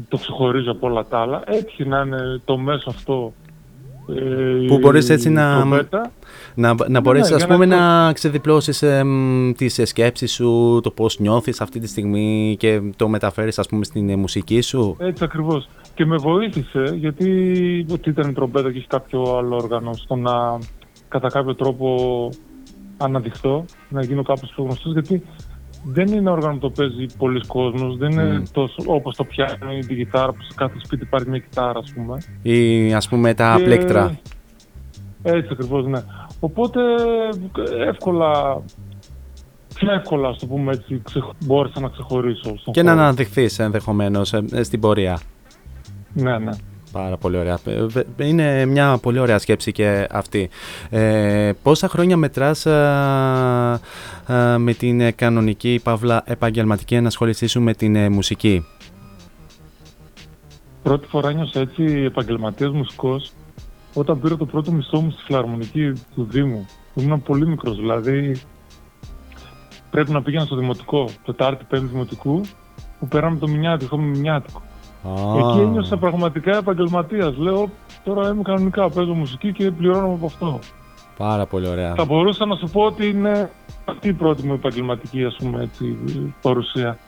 το ξεχωρίζω από όλα τα άλλα. Έτυχε να είναι το μέσο αυτό ε, που μπορείς έτσι να, να, να μπορείς ναι, ας πούμε να, να ξεδιπλώσεις ε, τις σκέψεις σου, το πώς νιώθεις αυτή τη στιγμή και το μεταφέρεις ας πούμε στην ε, μουσική σου; Έτσι ακριβώς. Και με βοήθησε γιατί ότι ήταν η τρομπέτα και έχει κάποιο άλλο όργανο στο να κατά κάποιο τρόπο αναδειχθώ, να γίνω κάπως πιο γνωστός γιατί δεν είναι όργανο που το παίζει πολλοί κόσμος, δεν είναι mm. τόσο όπως το πιάνο ή την κιθάρα που σε κάθε σπίτι υπάρχει μια κιθάρα ας πούμε. Ή ας πούμε τα και... πλέκτρα. Έτσι ακριβώς, ναι. Οπότε εύκολα, πιο εύκολα, ας το πούμε έτσι, ξε... μπόρεσα να ξεχωρίσω. και χώρο. να αναδειχθείς ενδεχομένως ε, στην πορεία. Ναι, ναι. Πάρα πολύ ωραία. Ε, βε- Είναι μια πολύ ωραία σκέψη και αυτή. Ε, πόσα χρόνια μετράς α, α, με την ε, κανονική παύλα επαγγελματική ενασχόλησή σου με την ε, μουσική; Πρώτη φορά νιώσα έτσι επαγγελματίας μουσικός όταν πήρα το πρώτο μισθό μου στη φιλαρμονική του Δήμου. Ήμουν πολύ μικρός, δηλαδή πρέπει να πήγαινα στο δημοτικό, Τετάρτη, Πέμπτη Δημοτικού, που πέραμε το μηνιάτικο, είχαμε μηνιάτικο. Εκεί ένιωσα πραγματικά επαγγελματίας. Λέω, τώρα είμαι κανονικά, παίζω μουσική και πληρώνομαι από αυτό. Πάρα πολύ ωραία. Θα μπορούσα να σου πω ότι είναι αυτή η πρώτη μου επαγγελματική ας πούμε, έτσι, παρουσία.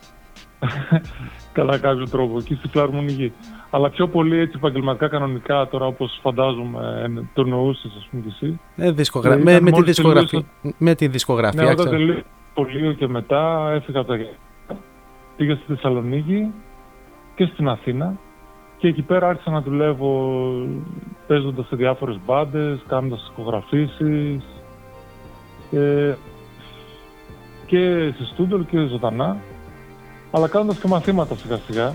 Κατά κάποιο τρόπο, εκεί στη φιλαρμονική. Αλλά πιο πολύ έτσι επαγγελματικά κανονικά τώρα όπως φαντάζομαι ε, το εννοούσες ας πούμε και εσύ. Ε, δισκογρα... Ε, με, ήταν με, τη μόλις δισκογραφία, τελείωσα- με τη δισκογραφία. Ναι, όταν ξέρω. τελείωσα το σχολείο και μετά έφυγα από τα Γερμανία. Πήγα στη Θεσσαλονίκη και στην Αθήνα και εκεί πέρα άρχισα να δουλεύω παίζοντας σε διάφορες μπάντες, κάνοντας ηχογραφήσεις ε, και σε στούντο και ζωντανά αλλά κάνοντας και μαθήματα σιγά σιγά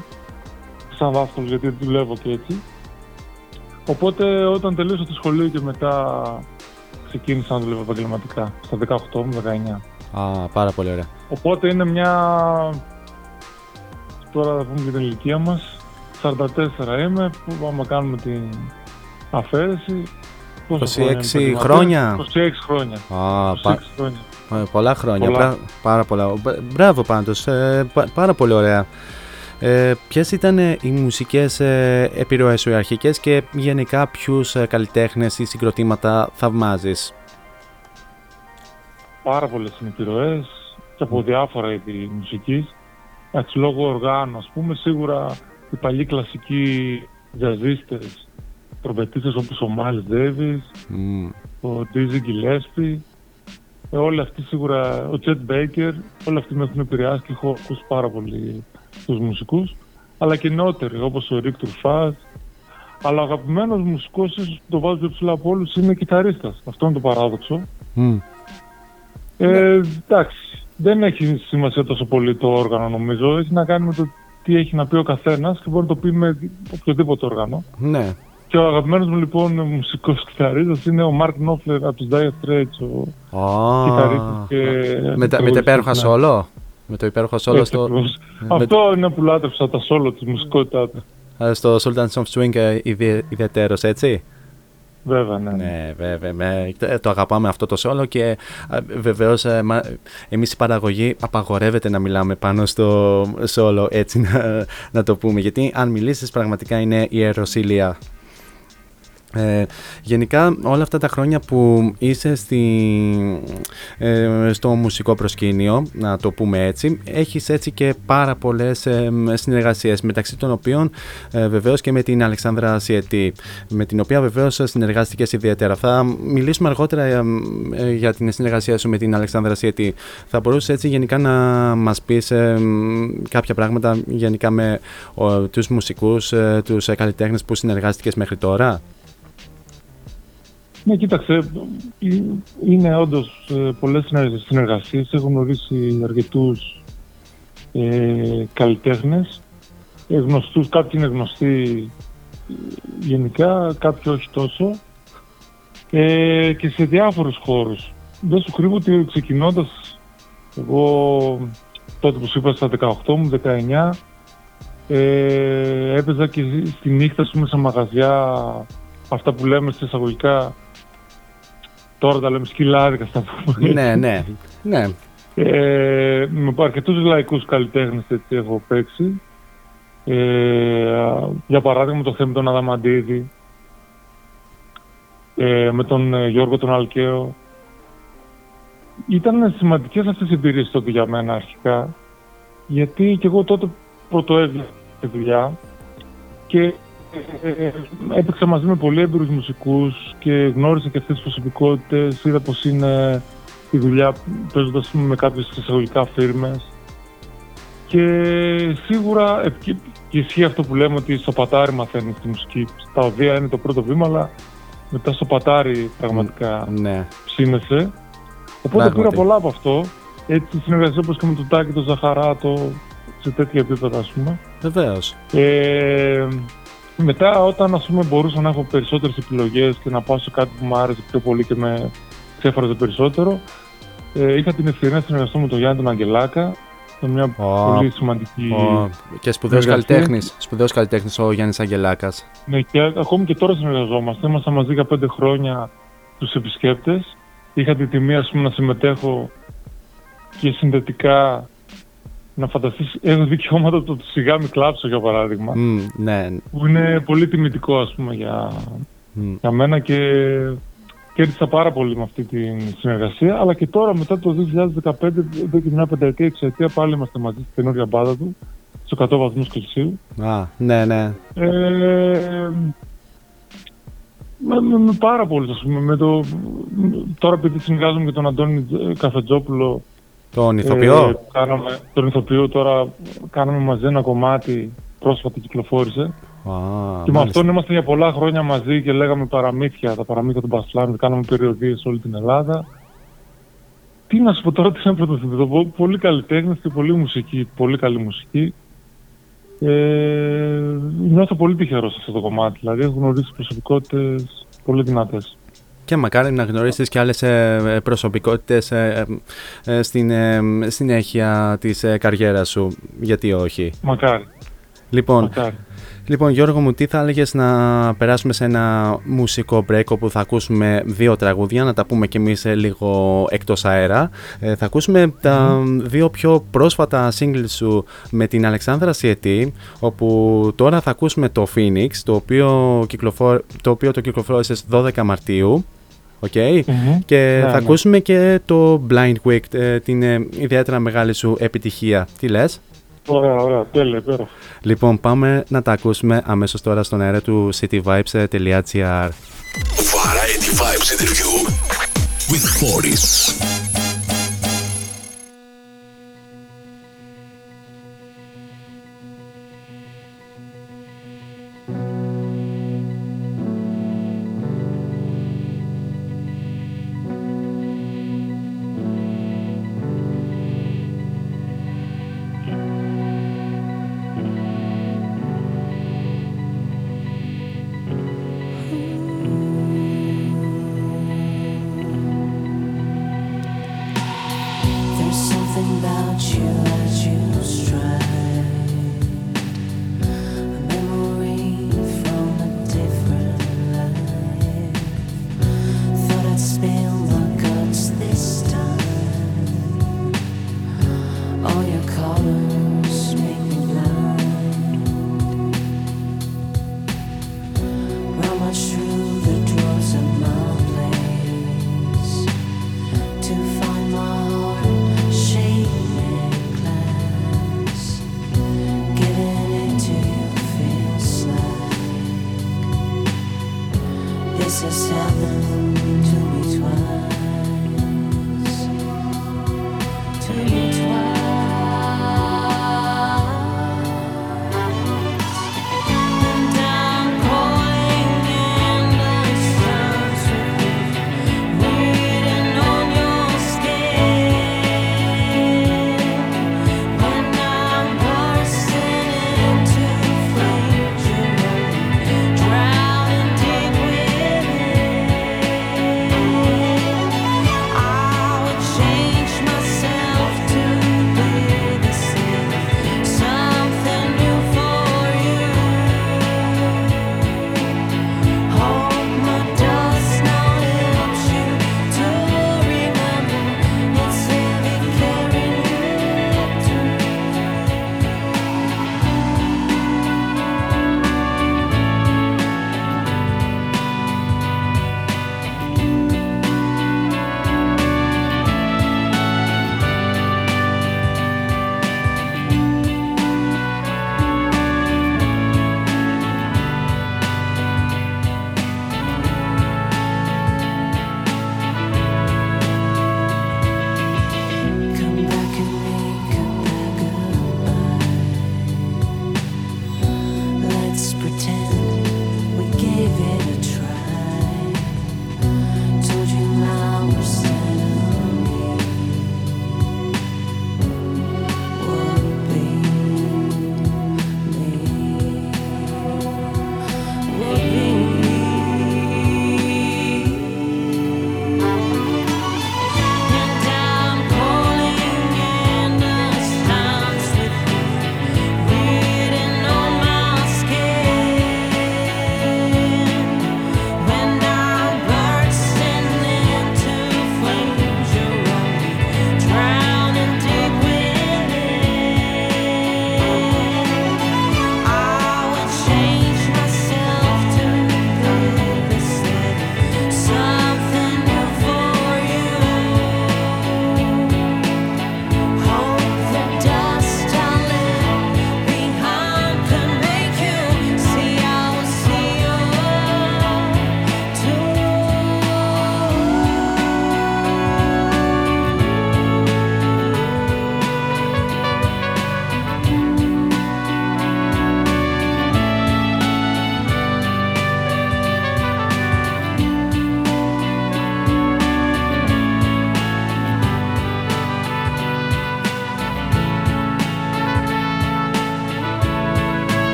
σαν δάσκαλος γιατί δουλεύω και έτσι οπότε όταν τελείωσα το σχολείο και μετά ξεκίνησα να δουλεύω επαγγελματικά στα 18 μου, 19 Α, πάρα πολύ ωραία. Οπότε είναι μια. Τώρα θα πούμε για την ηλικία μας. 44 είμαι, που άμα κάνουμε την αφαίρεση. πόσα 26 είναι επαγγελματίας; χρόνια. 26 χρόνια. Α, 26 πα- χρόνια. ε, πολλά χρόνια. Πολλά. Μπρα- πάρα πολλά. Μπ- Μπράβο πάντως. ε, πα- πάρα πολύ ωραία. Ε, ποιες ήταν ε, οι μουσικές ε, επιρροές σου οι αρχικές και γενικά ποιους ε, καλλιτέχνες ή συγκροτήματα θαυμάζεις; Πάρα πολλές είναι επιρροές και από διάφορα είδη μουσικής. Εντάξει, λόγω οργάνου, ας πούμε, σίγουρα οι παλιοί κλασικοί τζαζίστες, τρομπετίστες όπως ο Μάιλ Ντέβις, Μμ. ο Dizzy Gillespie, ε, όλοι αυτοί σίγουρα, ο Chet Baker, όλοι αυτοί με έχουν επηρεάσει και έχω ακούσει πάρα πολύ τους μουσικούς, αλλά και νεότεροι όπως ο Rick Turfaz. Αλλά ο αγαπημένος μουσικός, ίσως το βάζω πιο ψηλά από όλους, είναι κιθαρίστας. Αυτό είναι το παράδοξο. Μμ. Ε, εντάξει, δεν έχει σημασία τόσο πολύ το όργανο νομίζω. Έχει να κάνει με το τι έχει να πει ο καθένας και μπορεί να το πει με οποιοδήποτε όργανο. Ναι. Και ο αγαπημένος μου λοιπόν μουσικός κιθαρίστας είναι ο Mark Knopfler από τους Dire Straits, ο Α, κιθαρίστας και... με, τα, με τα υπέροχα Ναι. σόλο; Με το υπέροχο σόλο Έτσι στο, ακριβώς. με- Αυτό είναι που λάτρεψα τα σόλο της μουσικότητάς του. ε, στο Sultans of Swing ε, ιδι- ιδιαιτέρως, έτσι; Βέβαια, ναι. Ναι, βέβαια. με- το- το αγαπάμε αυτό το σόλο και βεβαίως εμείς η παραγωγή απαγορεύεται να μιλάμε πάνω στο σόλο, έτσι να, να το πούμε. Γιατί αν μιλήσεις, πραγματικά είναι ιεροσίλια. Ε, γενικά όλα αυτά τα χρόνια που είσαι στη, ε, στο μουσικό προσκήνιο, να το πούμε έτσι, έχεις έτσι και πάρα πολλές ε, συνεργασίες μεταξύ των οποίων ε, βεβαίως και με την Αλεξάνδρα Σιετή με την οποία βεβαίως συνεργάστηκες ιδιαίτερα. Θα μιλήσουμε αργότερα ε, ε, για την συνεργασία σου με την Αλεξάνδρα Σιετή. Θα μπορούσες έτσι γενικά να μας πεις ε, κάποια πράγματα γενικά με ο, τους μουσικούς, ε, τους ε, καλλιτέχνες που συνεργάστηκες μέχρι τώρα; Ναι, κοίταξε, ε, είναι όντως πολλές συνεργασίες. Έχω γνωρίσει αρκετούς ε, καλλιτέχνες. Ε, γνωστούς, κάποιοι είναι γνωστοί ε, γενικά, κάποιοι όχι τόσο. Ε, και σε διάφορους χώρους. Δεν σου κρύβω ότι ξεκινώντας εγώ τότε που σου είπα στα 18 μου, 19, ε, έπαιζα και στη νύχτα ας πούμε, σε μαγαζιά αυτά που λέμε σε εισαγωγικά τώρα τα λέμε σκυλάδικα στα πούμε. ναι, ναι, ναι. Ε, με αρκετούς λαϊκούς καλλιτέχνες έτσι έχω παίξει. Ε, για παράδειγμα το θέμα τον Αδαμαντίδη, ε, με τον ε, Γιώργο τον Αλκαίο. Ήταν σημαντικές αυτές οι εμπειρίες τότε για μένα αρχικά, γιατί και εγώ τότε πρώτο έβλεπα τη δουλειά και ε, έπαιξα μαζί με πολύ έμπειρους μουσικούς και γνώρισα και αυτές τις προσωπικότητες, είδα πως είναι η δουλειά παίζοντας με κάποιες εισαγωγικά φίρμες και σίγουρα ε, και, και ισχύει αυτό που λέμε ότι στο πατάρι μαθαίνεις τη μουσική. Στα οδεία είναι το πρώτο βήμα, αλλά μετά στο πατάρι πραγματικά ναι. ψήνεσαι. Οπότε Πράγματι. πήρα πολλά από αυτό. Έτσι συνεργασία όπως και με τον Τάκη, τον Ζαχαράτο, σε τέτοια επίπεδα ας πούμε. Βεβαίως. Ε, Μετά, όταν ας πούμε, μπορούσα να έχω περισσότερες επιλογές και να πάω σε κάτι που μου άρεσε πιο πολύ και με ξέφραζε περισσότερο, ε, είχα την ευκαιρία να συνεργαστώ με τον Γιάννη τον Αγγελάκα, σε μια Ω, πολύ σημαντική... Ο- Και σπουδαίος συνεργασία. καλλιτέχνης. Σπουδαίος καλλιτέχνης ο Γιάννης Αγγελάκας. Ναι, και ακόμη και τώρα συνεργαζόμαστε. Ήμασταν μαζί για πέντε χρόνια τους επισκέπτες. Είχα την τιμή, ας πούμε, να συμμετέχω και συνδετικά να φανταστείς, έχω δικαιώματα το σιγά μη κλάψω, για παράδειγμα, Ναι. που είναι πολύ τιμητικό, ας πούμε, για, μ. για μένα και κέρδισα πάρα πολύ με αυτή τη συνεργασία. Αλλά και τώρα, μετά το 2015, εδώ και μια πενταετία, εξαετία, πάλι είμαστε μαζί στην καινούργια μπάδα του, στο 100 βαθμούς Κελσίου. Α, ναι, ναι. Ε, με, με, με πάρα πολύ, ας πούμε. Με το, τώρα επειδή συνεργάζομαι με τον Αντώνη ε, Καφετζόπουλο, Τον ηθοποιό; ε, κάναμε, τον ηθοποιό τώρα, κάναμε μαζί ένα κομμάτι, πρόσφατα κυκλοφόρησε. Α, και με μάλιστα. αυτόν ήμασταν για πολλά χρόνια μαζί και λέγαμε παραμύθια, τα παραμύθια του Μπασλάμι, κάναμε περιοδίες σε όλη την Ελλάδα. Τι να σου πω τώρα, τι να πρωτοθυμηθώ. Πολύ καλλιτέχνης και πολύ μουσική, πολύ καλή μουσική. Ε, νιώθω πολύ τυχερός σε αυτό το κομμάτι. Δηλαδή έχω γνωρίσει προσωπικότητες πολύ δυνατές. Και μακάρι να γνωρίσεις και άλλες ε, προσωπικότητες ε, ε, στην ε, συνέχεια της ε, καριέρας σου. Γιατί όχι; Μακάρι, Λοιπόν, μακάρι. Λοιπόν, Γιώργο μου, τι θα έλεγες να περάσουμε σε ένα μουσικό break όπου θα ακούσουμε δύο τραγούδια, να τα πούμε κι εμείς ε, λίγο εκτός αέρα. Ε, θα ακούσουμε τα δύο πιο πρόσφατα singles σου με την Αλεξάνδρα Σιετή, όπου τώρα θα ακούσουμε το Phoenix, το οποίο, κυκλοφόρ... το, οποίο το κυκλοφόρησες 12 Μαρτίου. Okay. Μμμ. Και Ναι, θα ναι. ακούσουμε και το Blind Week, ε, την ε, ιδιαίτερα μεγάλη σου επιτυχία. Τι λες; Ωραία, ωραία, τέλεια, υπέροχα. Λοιπόν, πάμε να τα ακούσουμε αμέσως τώρα στον αέρα του cityvibes.gr. Variety Vibes interview with Foris.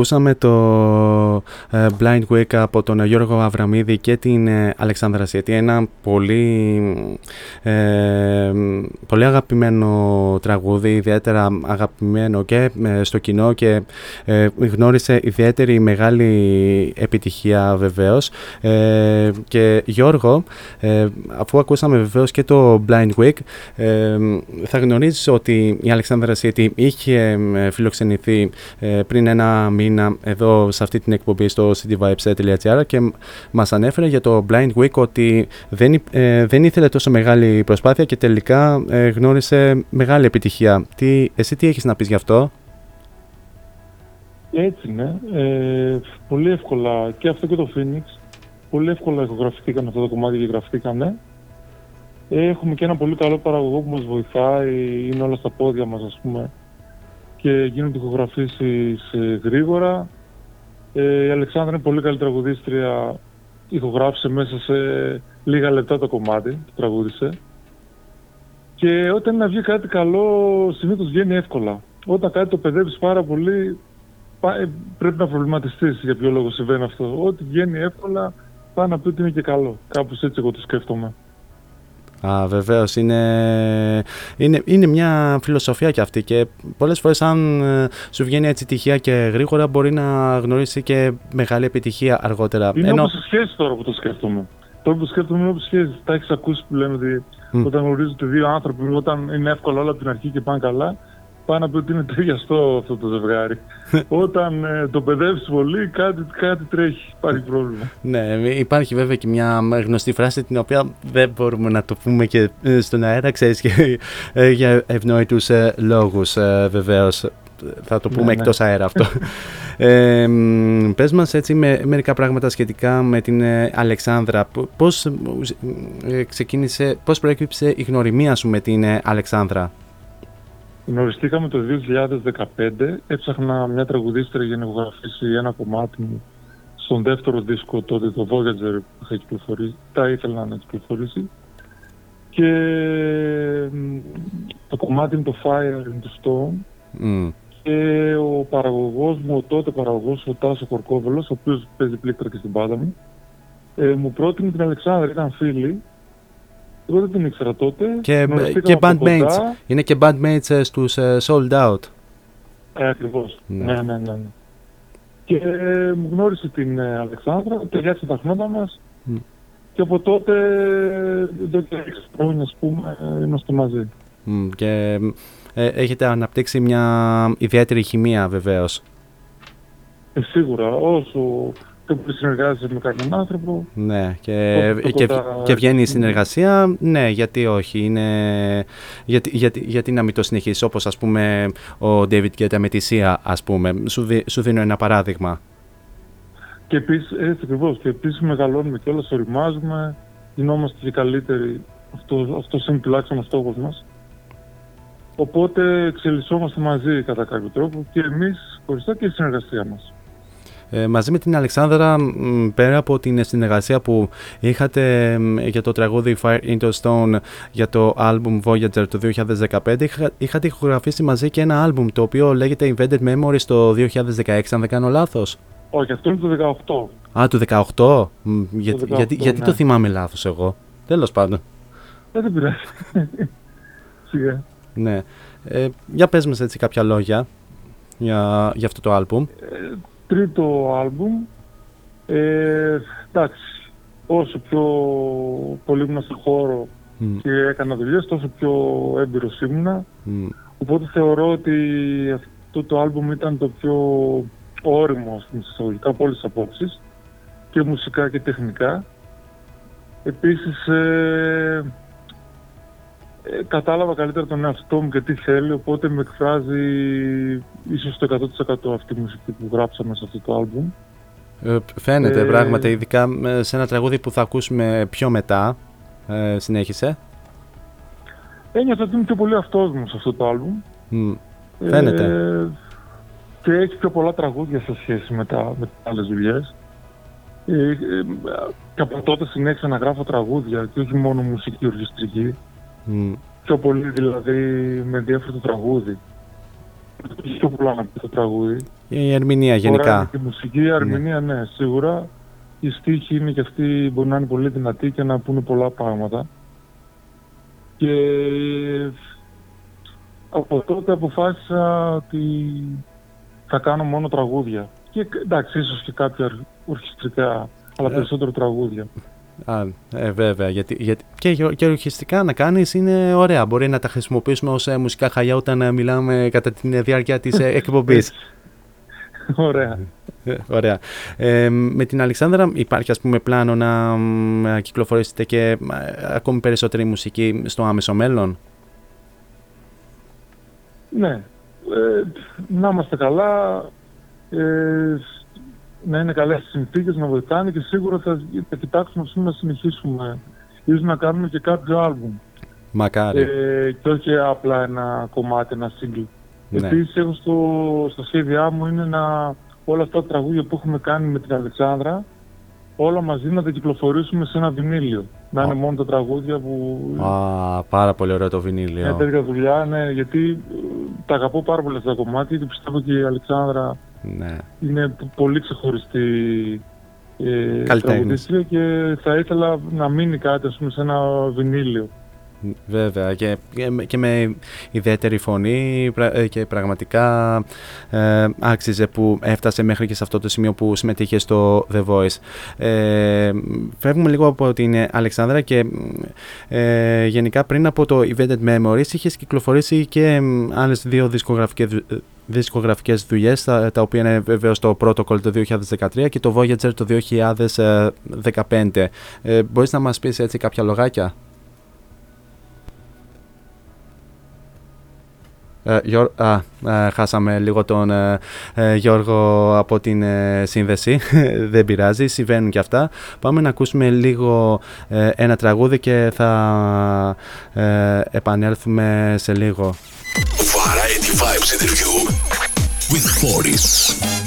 Ακούσαμε το ε, Blind Wake από τον Γιώργο Αβραμίδη και την ε, Αλεξάνδρα Σιέτη. Ένα πολύ ε, πολύ αγαπημένο τραγούδι, ιδιαίτερα αγαπημένο και ε, στο κοινό και ε, γνώρισε ιδιαίτερη μεγάλη επιτυχία βεβαίως. Ε, και Γιώργο, αφού ακούσαμε βεβαίως και το Blind Week, θα γνωρίζεις ότι η Αλεξάνδρα Σίτη είχε φιλοξενηθεί πριν ένα μήνα εδώ σε αυτή την εκπομπή στο cityvibes.gr και μας ανέφερε για το Blind Week ότι δεν, δεν ήθελε τόσο μεγάλη προσπάθεια και τελικά ε, γνώρισε μεγάλη επιτυχία. Τι, εσύ τι έχεις να πεις γι' αυτό; Έτσι ναι, Ε, πολύ εύκολα και αυτό και το Phoenix. Πολύ εύκολα ηχογραφηθήκαν αυτό το κομμάτι και γραφτήκανε. Έχουμε και ένα πολύ καλό παραγωγό που μας βοηθάει, είναι όλα στα πόδια μας ας πούμε και γίνονται ηχογραφήσεις ε, γρήγορα. Ε, η Αλεξάνδρα είναι πολύ καλή τραγουδίστρια, ηχογράφησε μέσα σε λίγα λεπτά το κομμάτι που τραγούδισε. Και όταν είναι να βγει κάτι καλό, συνήθως βγαίνει εύκολα. Όταν κάτι το παιδεύεις πάρα πολύ, πά- ε, πρέπει να προβληματιστείς για ποιο λόγο συμβαίνει αυτό. Ό,τι βγαίνει εύκολα, πάει να πει ότι είναι και καλό. Κάπως έτσι εγώ το σκέφτομαι. Α, βεβαίως. Είναι, είναι, είναι μια φιλοσοφία κι αυτή και πολλές φορές, αν ε, σου βγαίνει έτσι τυχαία και γρήγορα, μπορεί να γνωρίσει και μεγάλη επιτυχία αργότερα. Είναι Ενώ- όπως οι σχέσει τώρα που το σκέφτομαι. Τώρα που το σκέφτομαι είναι όπως οι σχέσεις. Τα έχεις ακούσει που λένε ότι Μμ. όταν γνωρίζονται δύο άνθρωποι, όταν είναι εύκολο όλα από την αρχή και πάνε καλά, πάει να πει ότι είναι ταιριαστό αυτό το ζευγάρι. όταν ε, το παιδεύεις πολύ, κάτι, κάτι τρέχει, υπάρχει πρόβλημα. Ναι, υπάρχει βέβαια και μια γνωστή φράση την οποία δεν μπορούμε να το πούμε και ε, στον αέρα, ξέρεις, και, ε, για ευνόητους ε, λόγους ε, βεβαίως. Θα το πούμε Ναι, ναι. εκτός αέρα αυτό. ε, μ, πες μας έτσι με, μερικά πράγματα σχετικά με την ε, Αλεξάνδρα. Π- Πώς, ε, ξεκίνησε, πώς προέκυψε η γνωριμία σου με την ε, Αλεξάνδρα; Γνωριστήκαμε το 2015, έψαχνα μια τραγουδίστρια για να ηχογραφήσει ένα κομμάτι μου στον δεύτερο δίσκο τότε, το Voyager που είχα κυκλοφορήσει, τα ήθελα να κυκλοφορήσει. Και μ, το κομμάτι είναι το Fire in the Stone Μμ. Και ο παραγωγός μου, ο τότε παραγωγός, ο Τάσος Κορκόβελος, ο οποίος παίζει πλήκτρα και στην πάντα μου, ε, μου πρότεινε την Αλεξάνδρα, ήταν φίλοι. Εγώ δεν την ήξερα τότε. Και, γνωριστήκαμε και από bandmates. κοντά. Είναι και bandmates ε, στους ε, Sold Out. Ε, ακριβώς. Ναι. Ναι, ναι, ναι. ναι. Και ε, μου γνώρισε την ε, Αλεξάνδρα, ταιριάξε τα χνότα μας Μμ. και από τότε, ε, εδώ και έξι χρόνια, ας πούμε, ε, είμαστε μαζί. Μμ, Και ε, έχετε αναπτύξει μια ιδιαίτερη χημεία βεβαίως. Ε, σίγουρα, όσο και που συνεργάζεσαι με κάποιον άνθρωπο, Ναι, και, Το- το και, κοντά- και βγαίνει η συνεργασία, ναι, γιατί όχι, είναι, γιατί, γιατί, γιατί να μην το συνεχίσεις όπως ας πούμε ο David Guetta με τη Sia, ας πούμε, σου, δι- σου δίνω ένα παράδειγμα. Και επίσης, έτσι ακριβώς. Και επίσης μεγαλώνουμε κιόλας, οριμάζουμε, γινόμαστε και καλύτεροι. Αυτό, αυτός είναι τουλάχιστον ο στόχος μας. Οπότε εξελισσόμαστε μαζί κατά κάποιο τρόπο και εμείς χωριστά και η συνεργασία μας. Ε, μαζί με την Αλεξάνδρα, μ, πέρα από την συνεργασία που είχατε μ, για το τραγούδι Fire into Stone για το album Voyager το 2015, είχα, είχατε ηχογραφήσει μαζί και ένα album το οποίο λέγεται Invented Memories το 2016, αν δεν κάνω λάθος. Όχι, αυτό είναι το 18. Α, το 18. Μ, γιατί, 18, γιατί, γιατί ναι. το θυμάμαι λάθος εγώ. Τέλος πάντων. Ε, δεν πειράζει. Σιγά. Ναι. Ε, για πες μας έτσι κάποια λόγια για, για αυτό το άλμπουμ. Τρίτο άλμπουμ. Ε, εντάξει, όσο πιο πολύ ήμουν στο χώρο Μ, και έκανα δουλειές, τόσο πιο έμπειρος ήμουνα. μ, Οπότε θεωρώ ότι αυτό το άλμπουμ ήταν το πιο όριμο στην εισαγωγικά από όλες τις απόψεις και μουσικά και τεχνικά. Επίσης ε, ε, κατάλαβα καλύτερα τον εαυτό μου και τι θέλει, οπότε με εκφράζει ίσως το 100% αυτή η μουσική που γράψαμε σε αυτό το άλμπουμ. ε, φαίνεται Ε, πράγματι, ειδικά ε, σε ένα τραγούδι που θα ακούσουμε πιο μετά. Ε, συνέχισε. Ένιωθα ότι είμαι πιο πολύ αυτός μου σε αυτό το άλμπουμ. Μ, Φαίνεται. Ε, και έχει πιο πολλά τραγούδια σε σχέση με, τα, με τις άλλες δουλειές. Ε, ε, και από τότε συνέχισα να γράφω τραγούδια και όχι μόνο μουσική ορχιστρική. Μ, Πιο πολύ δηλαδή με ενδιαφέρει το τραγούδι. Έχει πιο πολλά να πει το τραγούδι. η ερμηνεία Τώρα είναι γενικά. και η μουσική, η αρμηνία, ναι, σίγουρα. Οι στίχοι είναι και αυτοί μπορεί να είναι πολύ δυνατοί και να πούνε πολλά πράγματα. Και από τότε αποφάσισα ότι θα κάνω μόνο τραγούδια. Και εντάξει, ίσως και κάποια ορ- ορχιστρικά, αλλά Ε. περισσότερο τραγούδια. Α, ε, βέβαια, γιατί, γιατί και, γεω- και ορχιστικά να κάνεις είναι ωραία. Μπορεί να τα χρησιμοποιήσουμε ως ε, μουσικά χαλιά όταν ε, μιλάμε κατά τη διάρκεια της ε, εκπομπής. Ωραία. Ε, Ωραία. Ε, με την Αλεξάνδρα υπάρχει ας πούμε πλάνο να μ, να κυκλοφορήσετε και ε, ακόμη περισσότερη μουσική στο άμεσο μέλλον; Ναι. Ε, να είμαστε καλά, ε, να είναι καλές οι συνθήκες, να βοηθάνε και σίγουρα θα, θα κοιτάξουμε ας πούμε, να συνεχίσουμε. ίσως να κάνουμε και κάποιο άλμπουμ. Μακάρι. Ε, και όχι απλά ένα κομμάτι, ένα single. Ναι. Επίσης έχω στο, στο σχέδιά μου είναι να όλα αυτά τα τραγούδια που έχουμε κάνει με την Αλεξάνδρα όλα μαζί να τα κυκλοφορήσουμε σε ένα βινίλιο. Να είναι μόνο τα τραγούδια που Α, πάρα πολύ ωραίο το μια βινίλιο. τέτοια δουλειά, ναι, γιατί ε, τα αγαπώ πάρα πολύ αυτά τα κομμάτια και πιστεύω και η Αλεξάνδρα Ναι. είναι π- πολύ ξεχωριστή ε, Καλλιτέχνης. τραγουδίστρια και θα ήθελα να μείνει κάτι ας πούμε, σε ένα βινίλιο. Βέβαια και, και με- και με ιδιαίτερη φωνή πρα- ε, και πραγματικά ε, άξιζε που έφτασε μέχρι και σε αυτό το σημείο που συμμετείχε στο The Voice. Ε, φεύγουμε λίγο από την ε, Αλεξάνδρα και ε, γενικά πριν από το Evented Memories είχες κυκλοφορήσει και μ, άλλες δύο δισκογραφικές, δου- δισκογραφικές δουλειές τα, τα οποία είναι βέβαια το Protocol το 2013 και το Voyager το 2015. Ε, μπορείς να μας πεις έτσι κάποια λογάκια; Ε, Γιώργο- α, ε, χάσαμε λίγο τον ε, ε, Γιώργο από την ε, σύνδεση. Δεν πειράζει, συμβαίνουν και αυτά. Πάμε να ακούσουμε λίγο ε, ένα τραγούδι και θα ε, επανέλθουμε σε λίγο. Variety Vibes interview with Foris.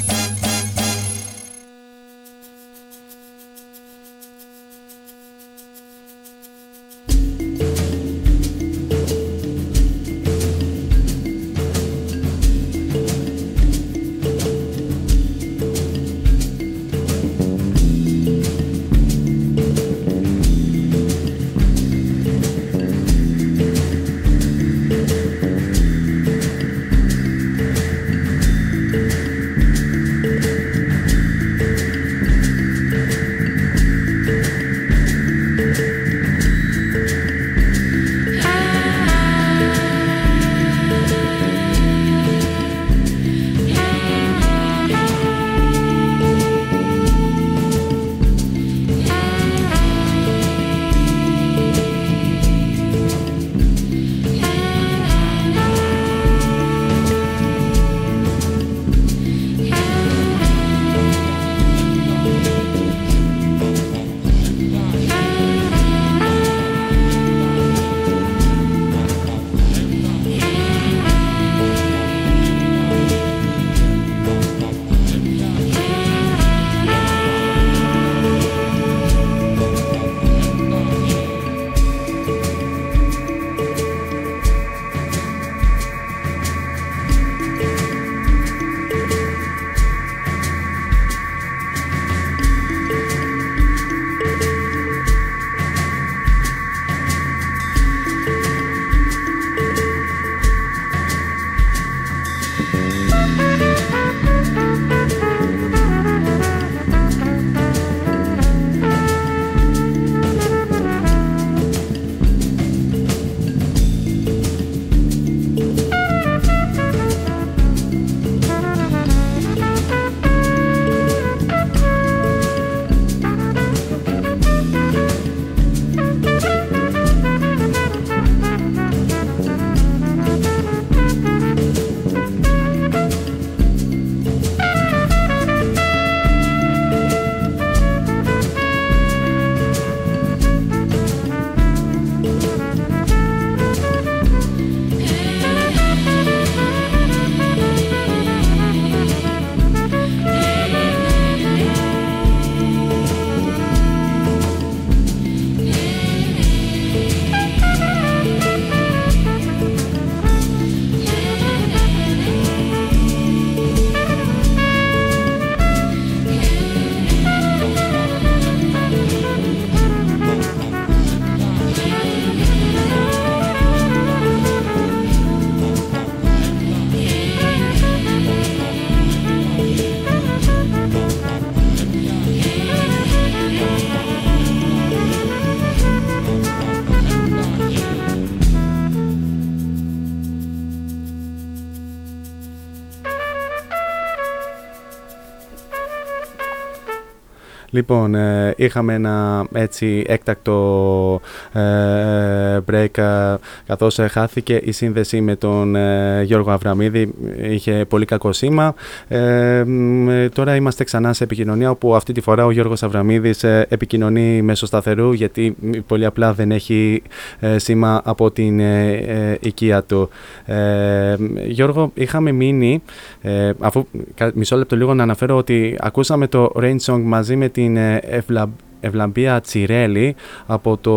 Λοιπόν, ε, είχαμε ένα έτσι έκτακτο ε, break ε, καθώς ε, χάθηκε η σύνδεση με τον ε, Γιώργο Αβραμίδη, είχε πολύ κακό σήμα. Ε, μ, ε, τώρα είμαστε ξανά σε επικοινωνία όπου αυτή τη φορά ο Γιώργος Αβραμίδης ε, επικοινωνεί μέσω σταθερού γιατί μ, πολύ απλά δεν έχει ε, σήμα από την ε, ε, οικία του. Ε, Γιώργο, είχαμε μείνει, ε, αφού κα- μισό λεπτό λίγο να αναφέρω ότι ακούσαμε το Rain Song μαζί με την ε, Ευλα, Ευλαμπία Τσιρέλη από το,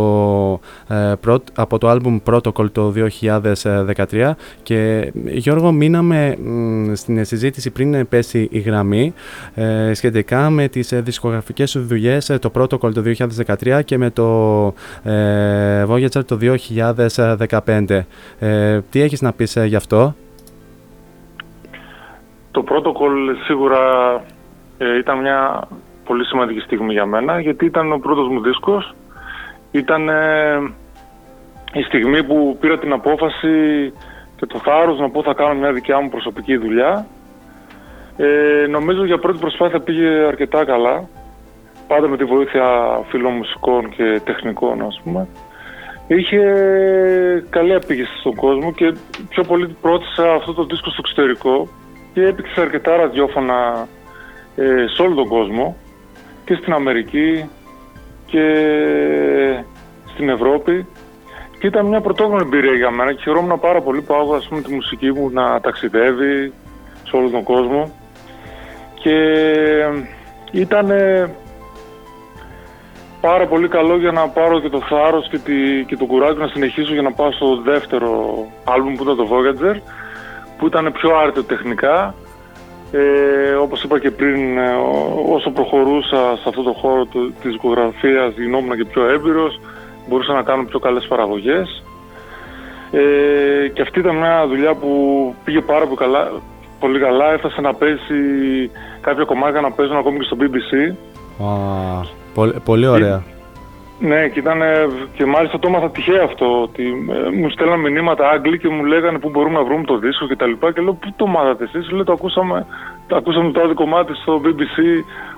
ε, πρώτ- από το άλμπουμ Protocol το 2013 και Γιώργο μείναμε μ, στην συζήτηση πριν πέσει η γραμμή ε, σχετικά με τις ε, δισκογραφικές σου δουλειές ε, το Protocol το 2013 και με το ε, Voyager το 2015. Ε, τι έχεις να πεις ε, γι' αυτό; Το protocol σίγουρα ε, ήταν μια πολύ σημαντική στιγμή για μένα γιατί ήταν ο πρώτος μου δίσκος. Ήταν ε, η στιγμή που πήρα την απόφαση και το θάρρος να πω θα κάνω μια δικιά μου προσωπική δουλειά. Ε, νομίζω για πρώτη προσπάθεια πήγε αρκετά καλά. Πάντα με τη βοήθεια φίλων μουσικών και τεχνικών ας πούμε. Είχε καλή απήγηση στον κόσμο και πιο πολύ πρότισα αυτό το δίσκο στο εξωτερικό και έπαιξε αρκετά ραδιόφωνα ε, σε όλο τον κόσμο και στην Αμερική και στην Ευρώπη. Και ήταν μια πρωτόγνωρη εμπειρία για μένα. Και χαιρόμουν πάρα πολύ που άκουγα ας πούμε, τη μουσική μου να ταξιδεύει σε όλο τον κόσμο. Και ήταν πάρα πολύ καλό για να πάρω και το θάρρος και, τη, και το κουράγιο να συνεχίσω για να πάω στο δεύτερο άλμπουμ που ήταν το Voyager που ήταν πιο άρτιο τεχνικά ε, όπως είπα και πριν, ε, ό- όσο προχωρούσα σε αυτό το χώρο του, της δικογραφίας γινόμουν και πιο έμπειρος, μπορούσα να κάνω πιο καλές παραγωγές. Ε, και αυτή ήταν μια δουλειά που πήγε πάρα πολύ καλά, πολύ καλά. Έφτασε να παίζει κάποια κομμάτια να παίζουν ακόμη και στο BBC. Α, πολύ, πολύ ωραία. Ναι, και, ήταν, και μάλιστα το έμαθα τυχαία αυτό. Ότι ε, μου στέλναν μηνύματα Άγγλοι και μου λέγανε πού μπορούμε να βρούμε το δίσκο κτλ. Και, και λέω, Πού το μάθατε εσείς, Λέω, το ακούσαμε, το ακούσαμε το άλλο κομμάτι στο BBC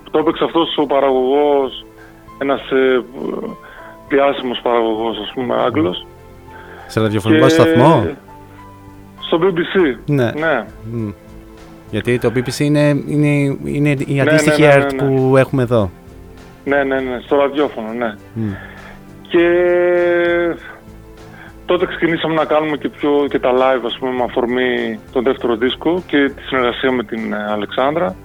που το έπαιξε αυτός ο παραγωγός, ένας ε, διάσημο παραγωγός, ας πούμε, Άγγλος. Σε ραδιοφωνικό σταθμό; Στο BBC. Ναι. ναι. Μμ. Γιατί το BBC είναι, είναι, είναι η ναι, αντίστοιχη ναι, ναι, art ναι. που έχουμε εδώ. Ναι, ναι, ναι, στο ραδιόφωνο, ναι. Μμ. Και τότε ξεκινήσαμε να κάνουμε και, πιο, και τα live, ας πούμε, με αφορμή τον δεύτερο δίσκο και τη συνεργασία με την ε, Αλεξάνδρα.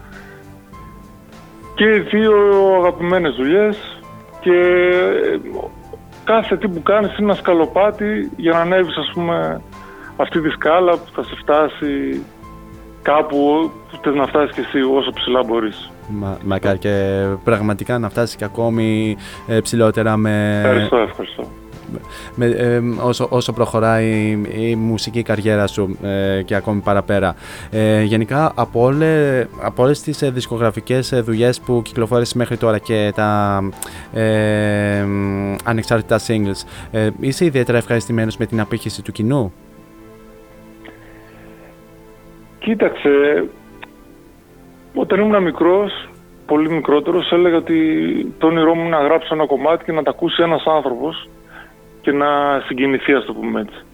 Και δύο αγαπημένες δουλειές και ε, κάθε τι που κάνεις είναι ένα σκαλοπάτι για να ανέβεις, ας πούμε, αυτή τη σκάλα που θα σε φτάσει κάπου που θες να φτάσεις και εσύ όσο ψηλά μπορείς. Μα, μακάρι και πραγματικά να φτάσει και ακόμη ε, ψηλότερα με, Ευχαριστώ, ευχαριστώ. με, ε, όσο, όσο προχωράει η, η μουσική καριέρα σου ε, και ακόμη παραπέρα. Ε, γενικά από, όλε, από όλες τις ε, δισκογραφικές ε, δουλειές που κυκλοφόρησες μέχρι τώρα και τα ε, μ, ανεξάρτητα singles, ε, είσαι ιδιαίτερα ευχαριστημένος με την απήχηση του κοινού; Κοίταξε, όταν ήμουν μικρός, πολύ μικρότερος, έλεγα ότι το όνειρό μου είναι να γράψω ένα κομμάτι και να τα ακούσει ένας άνθρωπος και να συγκινηθεί, ας το πούμε έτσι.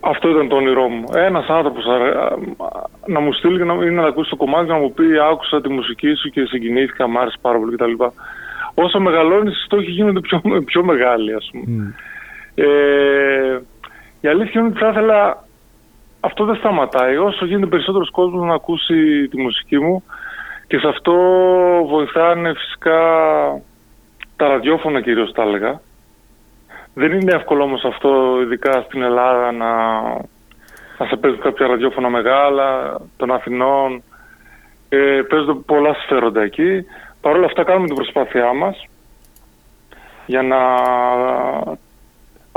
Αυτό ήταν το όνειρό μου. Ένας άνθρωπος α, α, να μου στείλει και να, ή να τα ακούσει το κομμάτι και να μου πει άκουσα τη μουσική σου και συγκινήθηκα, μ' άρεσε πάρα πολύ κτλ. Όσο μεγαλώνεις, οι στόχοι γίνονται πιο, πιο μεγάλοι, ας πούμε. Ε, η αλήθεια είναι ότι θα ήθελα αυτό δεν σταματάει. Όσο γίνεται περισσότερος κόσμος να ακούσει τη μουσική μου και σε αυτό βοηθάνε φυσικά τα ραδιόφωνα κυρίως τα έλεγα. Δεν είναι εύκολο όμως αυτό, ειδικά στην Ελλάδα, να, να σε παίζουν κάποια ραδιόφωνα μεγάλα, των Αθηνών. Ε, παίζονται πολλά συμφέροντα εκεί. Παρ' όλα αυτά κάνουμε την προσπάθειά μας για να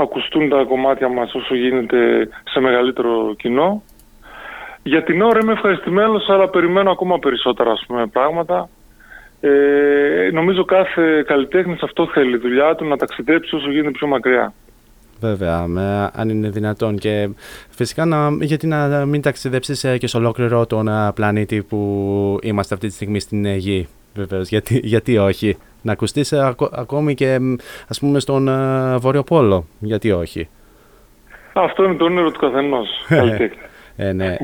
ακουστούν τα κομμάτια μας όσο γίνεται σε μεγαλύτερο κοινό. Για την ώρα είμαι ευχαριστημένος, αλλά περιμένω ακόμα περισσότερα ας πούμε, πράγματα. Ε, νομίζω κάθε καλλιτέχνης αυτό θέλει, η δουλειά του να ταξιδέψει όσο γίνεται πιο μακριά. Βέβαια, με, αν είναι δυνατόν. Και φυσικά να, γιατί να μην ταξιδέψεις ε, και σε ολόκληρο τον ε, πλανήτη που είμαστε αυτή τη στιγμή στην ε, Γη. Βεβαίως, γιατί, γιατί όχι; Να ακουστείς ε, ακο- ακόμη και μ, ας πούμε στον ε, Βόρειο Πόλο. Γιατί όχι; Αυτό είναι το όνειρο του καθενός. καλλιτέχνη. Ε, ναι, ε,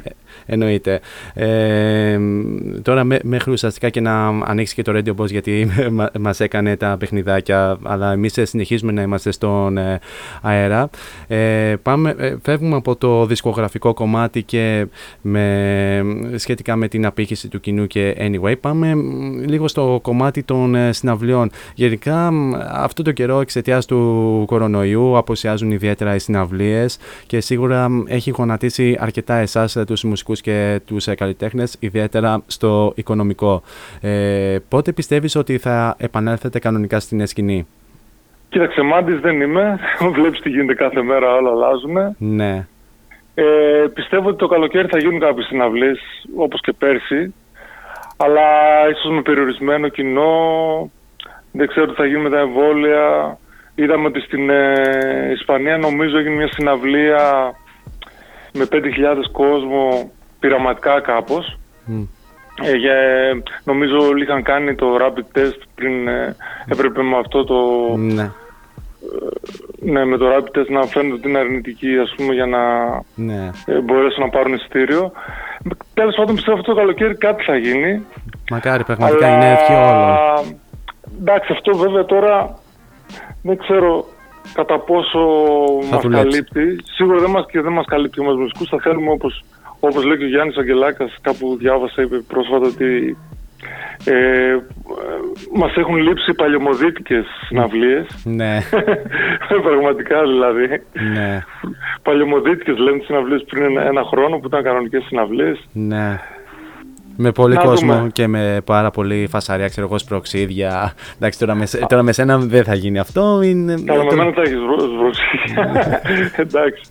εννοείται. Ε, μ, τώρα μέ- μέχρι ουσιαστικά και να ανοίξει και το Radio Boss γιατί μα- μας έκανε τα παιχνιδάκια αλλά εμείς ε, συνεχίζουμε να είμαστε στον ε, αέρα. Ε, πάμε, ε, φεύγουμε από το δισκογραφικό κομμάτι και με, σχετικά με την απήχηση του κοινού και anyway πάμε μ, λίγο στο κομμάτι των ε, συναυλιών. Γενικά μ, αυτό το καιρό εξαιτίας του κορονοϊού αποσιάζουν ιδιαίτερα οι συναυλίες και σίγουρα μ, έχει γονατίσει αρκετά εσάς ε, τους μουσικούς και τους ε, καλλιτέχνες ιδιαίτερα στο οικονομικό. Ε, πότε πιστεύεις ότι θα επανέλθετε κανονικά στην ε, σκηνή; Κοίταξε, μάντης δεν είμαι. Βλέπεις τι γίνεται κάθε μέρα, όλα αλλάζουν. Ναι, Ε, πιστεύω ότι το καλοκαίρι θα γίνουν κάποιες συναυλίες, όπως και πέρσι. Αλλά ίσως με περιορισμένο κοινό. Δεν ξέρω τι θα γίνει με τα εμβόλια. Είδαμε ότι στην ε, Ισπανία νομίζω έγινε μια συναυλία με 5.000 κόσμο πειραματικά κάπως. Μμ. Ε, για, νομίζω όλοι είχαν κάνει το rapid test πριν ε, έπρεπε με αυτό το ναι, ναι, με το rapid test να φαίνεται ότι είναι αρνητική ας πούμε για να ναι. ε, μπορέσουν να πάρουν εισιτήριο. Τέλος πάντων πιστεύω αυτό το καλοκαίρι κάτι θα γίνει. Μακάρι πραγματικά είναι ευχή όλων. Εντάξει, αυτό βέβαια τώρα δεν ξέρω κατά πόσο Θα μας δουλέψει. καλύπτει. Σίγουρα δεν μας, και δεν μας καλύπτει μας μουσικούς. Θα θέλουμε όπως, όπως λέει και ο Γιάννης Αγγελάκας, κάπου διάβασα, είπε πρόσφατα ότι ε, ε, μας έχουν λείψει παλιωμοδίτικες συναυλίες. Ναι, Πραγματικά δηλαδή. ναι, Παλιωμοδίτικες λένε τις συναυλίες πριν ένα, ένα χρόνο που ήταν κανονικές συναυλίες. ναι. Με πολύ Να κόσμο δούμε. και με πάρα πολύ φασαρία, ξέρω εγώ, σπροξίδια. Εντάξει, τώρα με, σε- τώρα με σένα δεν θα γίνει αυτό. Είναι... Καλά, με μένα θα έχεις βρω- σβρόξια. Εντάξει.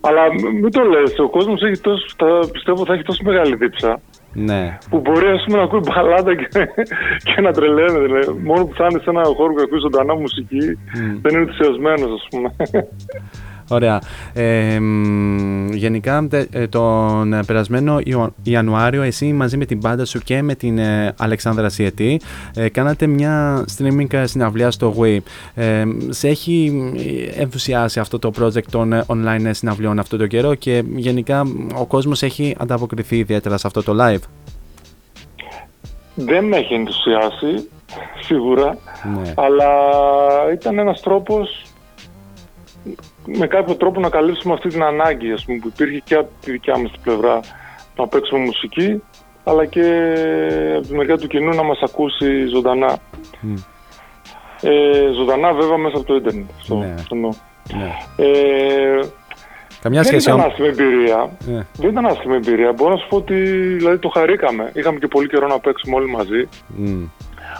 Αλλά μ- μην το λες, ο κόσμος έχει τόσο, θα, πιστεύω θα έχει τόσο μεγάλη δίψα Ναι, που μπορεί ας πούμε, να ακούει μπαλάντα και, και να τρελαίνεται. Δηλαδή. Μόνο που θα είναι σε ένα χώρο που ακούει ζωντανά μουσική δεν είναι ενθουσιασμένος ας πούμε. Ωραία. Ε, μ, γενικά τε- ε, τον ε, περασμένο Ιω- Ιανουάριο εσύ μαζί με την μπάντα σου και με την ε, Αλεξάνδρα Σιετή ε, κάνατε μια streaming ε, συναυλία στο Wii. Ε, σε έχει ε, ενθουσιάσει αυτό το project των ε, online ε, συναυλιών αυτό το καιρό και γενικά μ, ο κόσμος έχει ανταποκριθεί ιδιαίτερα σε αυτό το live; δεν με έχει ενθουσιάσει, σίγουρα, Ναι. αλλά ήταν ένας τρόπος με κάποιο τρόπο να καλύψουμε αυτή την ανάγκη ας πούμε, που υπήρχε και από τη δικιά μας την πλευρά να παίξουμε μουσική αλλά και από τη μεριά του κοινού να μας ακούσει ζωντανά. Μμ. Ε, ζωντανά βέβαια μέσα από το ίντερνετ. Στο, Ναι. στο νου. Ναι. Ε, Καμιά δεν σχέση ήταν όμως. άσχημη εμπειρία. Ναι. Δεν ήταν άσχημη εμπειρία. Μπορώ να σου πω ότι δηλαδή, το χαρήκαμε. Είχαμε και πολύ καιρό να παίξουμε όλοι μαζί. Μμ.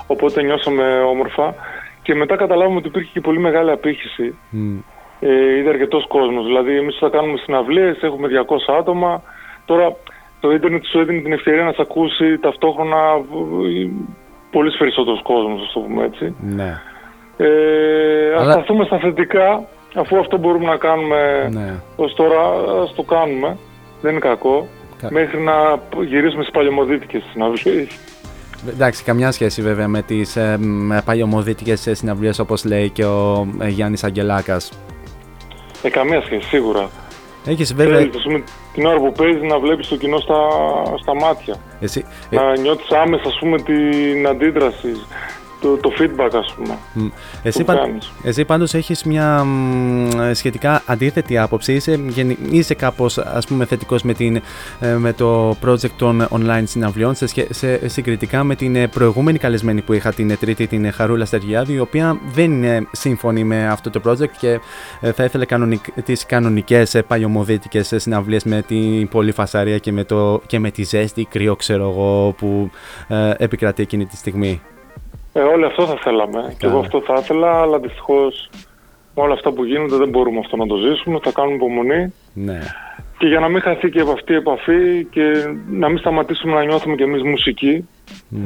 Οπότε νιώσαμε όμορφα. Και μετά καταλάβουμε ότι υπήρχε και πολύ μεγάλη απήχηση. Μμ. Ε, είδε αρκετός κόσμος. Δηλαδή, εμείς θα κάνουμε συναυλίες, έχουμε 200 άτομα. Τώρα το ίντερνετ σου έδινε την ευκαιρία να σε ακούσει ταυτόχρονα ε, πολύ περισσότερος κόσμος, ας το πούμε έτσι. Ναι. Ε, Αλλά- Ας σταθούμε στα θετικά, αφού αυτό μπορούμε να κάνουμε Ναι. ως τώρα, ας το κάνουμε. Δεν είναι κακό. Κα- Μέχρι να γυρίσουμε στις παλαιομοδίτικες συναυλίες. Εντάξει, καμιά σχέση βέβαια με τις ε, μ, παλιωμοδίτικες ε, συναυλίες όπως λέει και ο ε, Γιάννης Αγγελάκας. Ε, καμία σχέση, σίγουρα. Έχεις βέβαια... Θέλεις, ας πούμε, την ώρα που παίζεις να βλέπεις το κοινό στα, στα μάτια. Εσύ, ε, Να νιώθεις άμεσα, ας πούμε, την αντίδραση, το, το feedback, ας πούμε. μ, εσύ, που παν- κάνεις. εσύ πάντως έχεις μια μ, ε, σχετικά αντίθετη άποψη. Είσαι, γενι- είσαι κάπως ας πούμε θετικός με, την, ε, με το project των online συναυλιών σε, σχε- σε, συγκριτικά με την ε, προηγούμενη καλεσμένη που είχα την ε, τρίτη, την ε, Χαρούλα Στεργιάδη, η οποία δεν είναι σύμφωνη με αυτό το project και ε, θα ήθελε κανονικ, τις κανονικές ε, παλιωμοδίτικες ε, συναυλίες με την πολύ φασαρία και με, το, και με τη ζέστη κρύο ξέρω εγώ που ε, επικρατεί εκείνη τη στιγμή. Ε, όλοι αυτό θα θέλαμε. Και εγώ αυτό θα ήθελα, αλλά δυστυχώς με όλα αυτά που γίνονται δεν μπορούμε αυτό να το ζήσουμε. Θα κάνουμε υπομονή. Ναι. Και για να μην χαθεί και από αυτή η επαφή και να μην σταματήσουμε να νιώθουμε κι εμείς μουσική. Μ.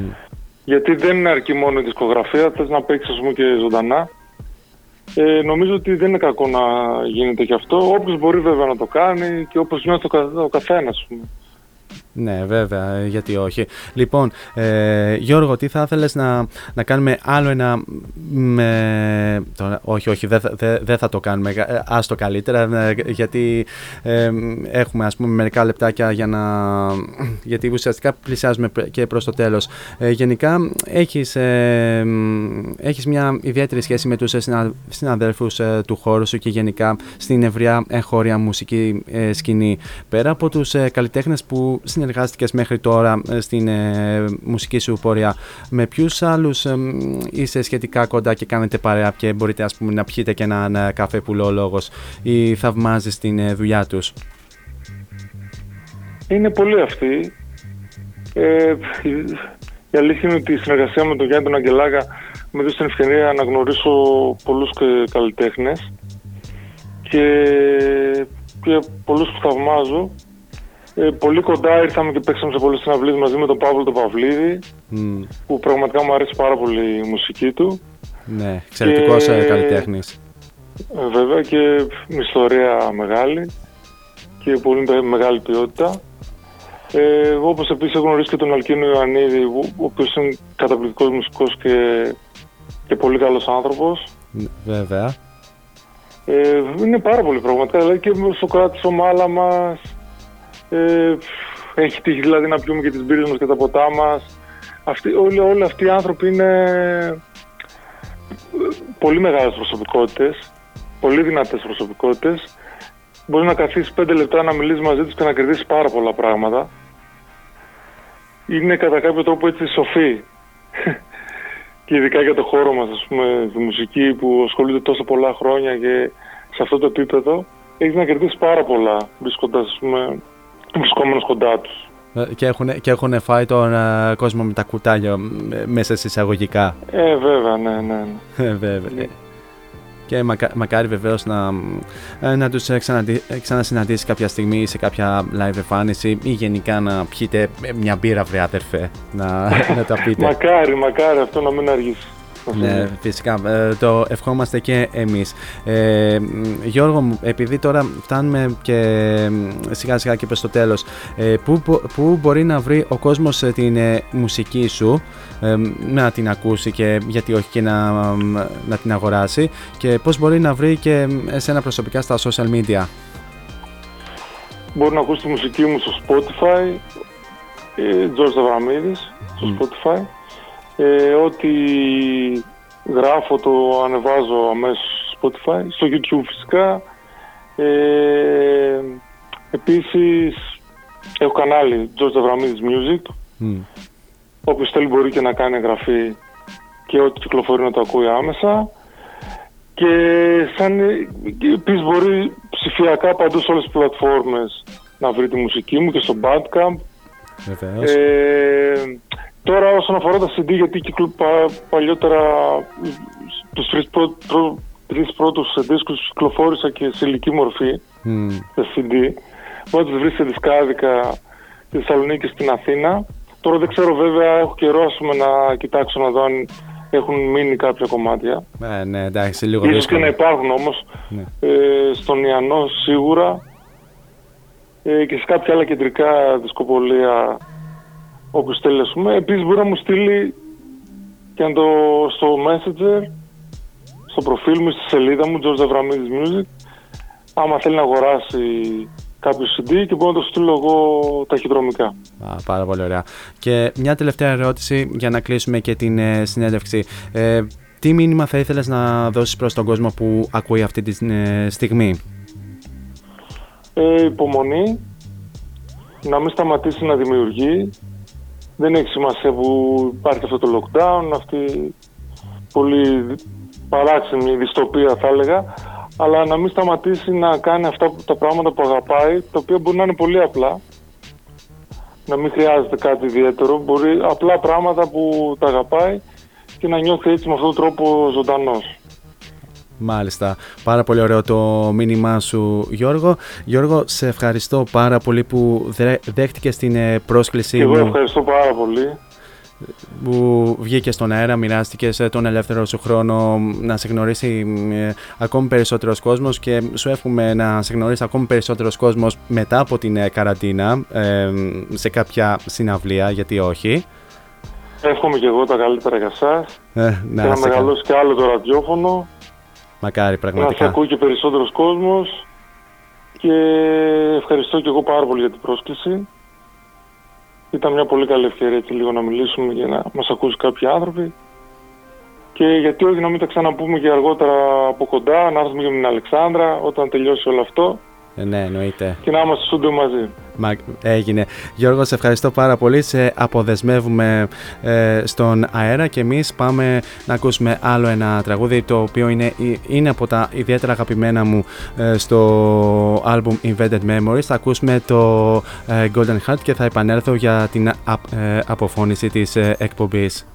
Γιατί δεν είναι αρκεί μόνο η δισκογραφία, θες να παίξεις ας πούμε και ζωντανά. Ε, νομίζω ότι δεν είναι κακό να γίνεται και αυτό. Όποιος μπορεί βέβαια να το κάνει και όπως νιώθει ο, κα, ο καθένας. ας πούμε. Ναι, βέβαια, γιατί όχι. Λοιπόν, ε, Γιώργο, τι θα ήθελες να, να κάνουμε άλλο ένα... Με, τώρα, όχι, όχι, δεν θα- δεν δεν θα το κάνουμε, ε, ας το καλύτερα, ε, γιατί ε, έχουμε ας πούμε μερικά λεπτάκια για να... γιατί ουσιαστικά πλησιάζουμε πρ- και προς το τέλος. Ε, γενικά, έχεις, ε, μ, έχεις μια ιδιαίτερη σχέση με τους ε, συνα, συναδέλφους ε, του χώρου σου και γενικά στην ευρεία εγχώρια μουσική ε, σκηνή. Πέρα από τους ε, καλλιτέχνες που συνεργάστηκες μέχρι τώρα ε, στην ε, μουσική σου πορεία, με ποιους άλλους ε, μ, είσαι σχετικά κοντά και κάνετε παρέα και μπορείτε ας πούμε να πιείτε και έναν ε, καφέ που λέει ο λόγος ή θαυμάζεις την ε, δουλειά τους; Είναι πολλοί αυτοί. Ε, η, η αλήθεια είναι ότι η συνεργασία με τον Γιάννη τον Αγγελάκα με έδωσε την ευκαιρία να γνωρίσω πολλούς και καλλιτέχνες και, και πολλούς που θαυμάζω. Ε, πολύ κοντά ήρθαμε και παίξαμε σε πολλές συναυλίες μαζί με τον Παύλο τον Παυλίδη Μ, που πραγματικά μου αρέσει πάρα πολύ η μουσική του. ναι, εξαιρετικός Και- ε, καλλιτέχνης. Ε, βέβαια και μια ιστορία μεγάλη και πολύ με- μεγάλη ποιότητα. Ε, όπως επίσης έχω γνωρίσει και τον Αλκίνο Ιωαννίδη, ο ο οποίος είναι καταπληκτικός μουσικός και, και πολύ καλός άνθρωπος. Ν- Βέβαια. Ε, είναι πάρα πολύ πραγματικά, δηλαδή και με στο κράτης ο μάλα μας. Ε, έχει τύχει δηλαδή να πιούμε και τις μπύρες μας και τα ποτά μας. Αυτοί, όλοι, όλοι αυτοί οι άνθρωποι είναι ε, πολύ μεγάλες προσωπικότητες, πολύ δυνατές προσωπικότητες. Μπορεί να καθίσει πέντε λεπτά να μιλήσει μαζί τους και να κερδίσει πάρα πολλά πράγματα. Είναι κατά κάποιο τρόπο έτσι σοφοί. και ειδικά για το χώρο μας, ας πούμε, τη μουσική που ασχολείται τόσο πολλά χρόνια και σε αυτό το επίπεδο, έχεις να κερδίσεις πάρα πολλά βρίσκοντας, ας πούμε, βρισκόμενος κοντά τους. Ε, Και έχουν, και έχουν φάει τον ε, κόσμο με τα κουτάλια ε, μέσα σε εισαγωγικά. Ε, βέβαια, ναι, ναι. ναι. Ε, βέβαια. Και μακα, μακάρι βεβαίως να, ε, να τους ξανασυναντήσει κάποια στιγμή σε κάποια live εμφάνιση ή γενικά να πιείτε μια μπύρα, βρε άδερφε. Να, να τα πείτε. μακάρι, μακάρι αυτό να μην αργήσει. Ναι, φυσικά. Ε, το ευχόμαστε και εμείς. Ε, μ, Γιώργο μου, επειδή τώρα φτάνουμε και μ, σιγά σιγά και προς το τέλος, ε, πού, μπο- πού μπορεί να βρει ο κόσμος ε, την ε, μουσική σου, ε, μ, να την ακούσει και γιατί όχι και να, μ, να την αγοράσει και πώς μπορεί να βρει και μ, εσένα προσωπικά στα social media; Μπορεί να ακούσει τη μουσική μου στο Spotify, ε, George Αβραμίδης, στο Spotify. Ε, ό,τι γράφω το ανεβάζω αμέσως στο Spotify, στο YouTube φυσικά. Ε, επίσης έχω κανάλι George Αβραμίδης Music, Μ, όποιος θέλει μπορεί και να κάνει εγγραφή και ό,τι κυκλοφορεί να το ακούει άμεσα. Και σαν και επίσης μπορεί ψηφιακά παντού σε όλες τις πλατφόρμες να βρει τη μουσική μου και στο Bandcamp. Βεβαίως. Ε, τώρα όσον αφορά τα CD, γιατί κυκλο, πα, παλιότερα τους τρεις, πρω, πρω- τρεις πρώτους δίσκους κυκλοφόρησα και σε ηλική μορφή, Μ, σε CD. Μπορεί να τους βρεις σε δισκάδικα στη Θεσσαλονίκη και στην Αθήνα. Τώρα δεν ξέρω βέβαια, έχω καιρό ας πούμε, να κοιτάξω να δω αν έχουν μείνει κάποια κομμάτια. ε, ναι, εντάξει, λίγο Ίσως και δύσκολο. να υπάρχουν όμως Ναι. ε, στον Ιαννό σίγουρα ε, και σε κάποια άλλα κεντρικά δισκοπολία όπως θέλει ας πούμε. Επίσης μπορεί να μου στείλει και να το στο Messenger στο προφίλ μου, στη σελίδα μου George Avramidis Music άμα θέλει να αγοράσει κάποιο CD και μπορώ να το στείλω εγώ ταχυδρομικά. Α, πάρα πολύ ωραία. Και μια τελευταία ερώτηση για να κλείσουμε και την ε, συνέντευξη. Ε, τι μήνυμα θα ήθελες να δώσεις προς τον κόσμο που ακούει αυτή τη ε, στιγμή; Ε, υπομονή, να μην σταματήσει να δημιουργεί. Δεν έχει σημασία που υπάρχει αυτό το lockdown, αυτή η πολύ δι- παράξενη δυστοπία θα έλεγα, αλλά να μην σταματήσει να κάνει αυτά που- τα πράγματα που αγαπάει, τα οποία μπορεί να είναι πολύ απλά. Να μην χρειάζεται κάτι ιδιαίτερο, μπορεί απλά πράγματα που τα αγαπάει και να νιώθει έτσι με αυτόν τον τρόπο ζωντανός. Μάλιστα. Πάρα πολύ ωραίο το μήνυμά σου Γιώργο. Γιώργο, σε ευχαριστώ πάρα πολύ που δε- δέχτηκες την ε, πρόσκλησή Και εγώ μου. ευχαριστώ πάρα πολύ. που βγήκε στον αέρα, μοιράστηκες τον ελεύθερο σου χρόνο να σε γνωρίσει ε, ακόμη περισσότερος κόσμος και σου εύχομαι να σε γνωρίσει ακόμη περισσότερος κόσμος μετά από την ε, καραντίνα ε, σε κάποια συναυλία, γιατί όχι. Εύχομαι και εγώ τα καλύτερα για εσάς. Ε, και να να είστε καλά. μεγαλώσει και άλλο το ραδιόφωνο. Μακάρι Να σε πραγματικά. ακούει και περισσότερος κόσμος. Και ευχαριστώ και εγώ πάρα πολύ για την πρόσκληση. Ήταν μια πολύ καλή ευκαιρία και λίγο να μιλήσουμε για να μας ακούσει κάποιοι άνθρωποι. Και γιατί όχι να μην τα ξαναπούμε και αργότερα από κοντά, να έρθουμε και με την Αλεξάνδρα όταν τελειώσει όλο αυτό Ε, ναι, εννοείται. και να είμαστε στούντιο μαζί. Μα, έγινε. Γιώργο, σε ευχαριστώ πάρα πολύ. Σε αποδεσμεύουμε ε, στον αέρα και εμείς πάμε να ακούσουμε άλλο ένα τραγούδι το οποίο είναι, είναι από τα ιδιαίτερα αγαπημένα μου ε, στο album Invented Memories. Θα ακούσουμε το ε, Golden Heart και θα επανέλθω για την απ- ε, αποφώνηση της ε, εκπομπής.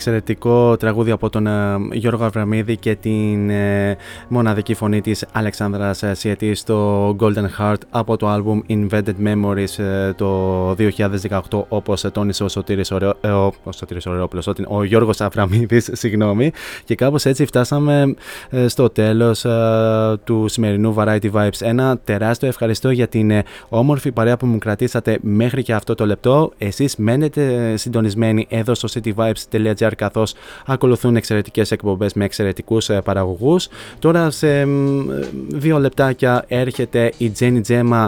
Εξαιρετικό τραγούδι από τον ε, Γιώργο Αβραμίδη και την ε, μοναδική φωνή της Αλεξάνδρας ε, Σιετή στο Golden Heart από το album Invented Memories ε, το 2018 όπως τόνισε ο Σωτήρης, Ωραίο, ε, ο, ο, Σωτήρης Ωραιόπουλος, ο, ο Γιώργος Αβραμίδης συγγνώμη. Και κάπως έτσι φτάσαμε ε, στο τέλος ε, του σημερινού Variety Vibes. Ένα τεράστιο ευχαριστώ για την ε, όμορφη παρέα που μου κρατήσατε μέχρι και αυτό το λεπτό. Εσείς μένετε συντονισμένοι εδώ στο cityvibes.gr καθώς ακολουθούν εξαιρετικές εκπομπές με εξαιρετικούς ε, παραγωγούς. Τώρα σε μ, δύο λεπτάκια έρχεται η Jenny Gemma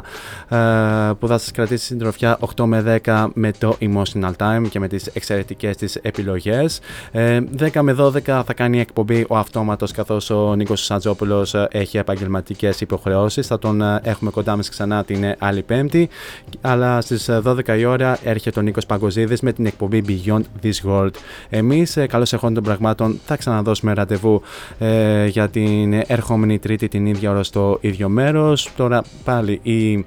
ε, που θα σας κρατήσει συντροφιά 8 με 10 με το Emotional Time και με τις εξαιρετικές της επιλογές. Ε, 10 με 12 θα κάνει εκπομπή ο αυτόματος καθώς ο Νίκος Σαντζόπουλος ε, έχει επαγγελματικές υποχρεώσεις. Θα τον ε, έχουμε κοντά μας ξανά την ε, άλλη πέμπτη. Αλλά στις ε, 12 η ώρα έρχεται ο Νίκος Παγκοζίδης με την εκπομπή Beyond This World. Εμείς, ε, καλώς εχόντων των πραγμάτων, θα ξαναδώσουμε ραντεβού ε, για την ερχόμενη Τρίτη την ίδια ώρα στο ίδιο μέρος. Τώρα πάλι η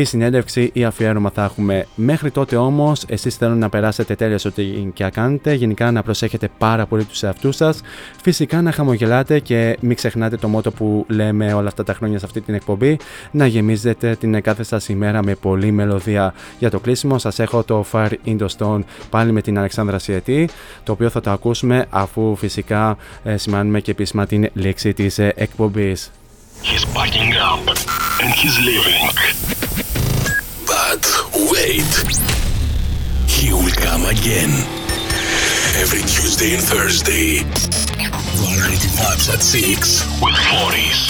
η συνέντευξη ή αφιέρωμα θα έχουμε. Μέχρι τότε όμως, εσείς θέλω να περάσετε τέλεια ό,τι και να κάνετε. Γενικά να προσέχετε πάρα πολύ τους εαυτούς σας. Φυσικά να χαμογελάτε και μην ξεχνάτε το μότο που λέμε όλα αυτά τα χρόνια σε αυτή την εκπομπή. Να γεμίζετε την κάθε σας ημέρα με πολλή μελωδία. Για το κλείσιμο, σας έχω το Fire in the Stone πάλι με την Αλεξάνδρα Σιετή, το οποίο θα το ακούσουμε αφού φυσικά ε, σημάνουμε και επίσημα την λήξη της ε, εκπομπής. He's packing up and he's leaving. But wait, he will come again. Every Tuesday and Thursday. Variety Vibes at 6 with Morris.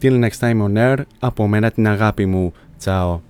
Till next time on air, από μένα την αγάπη μου. Τσάω.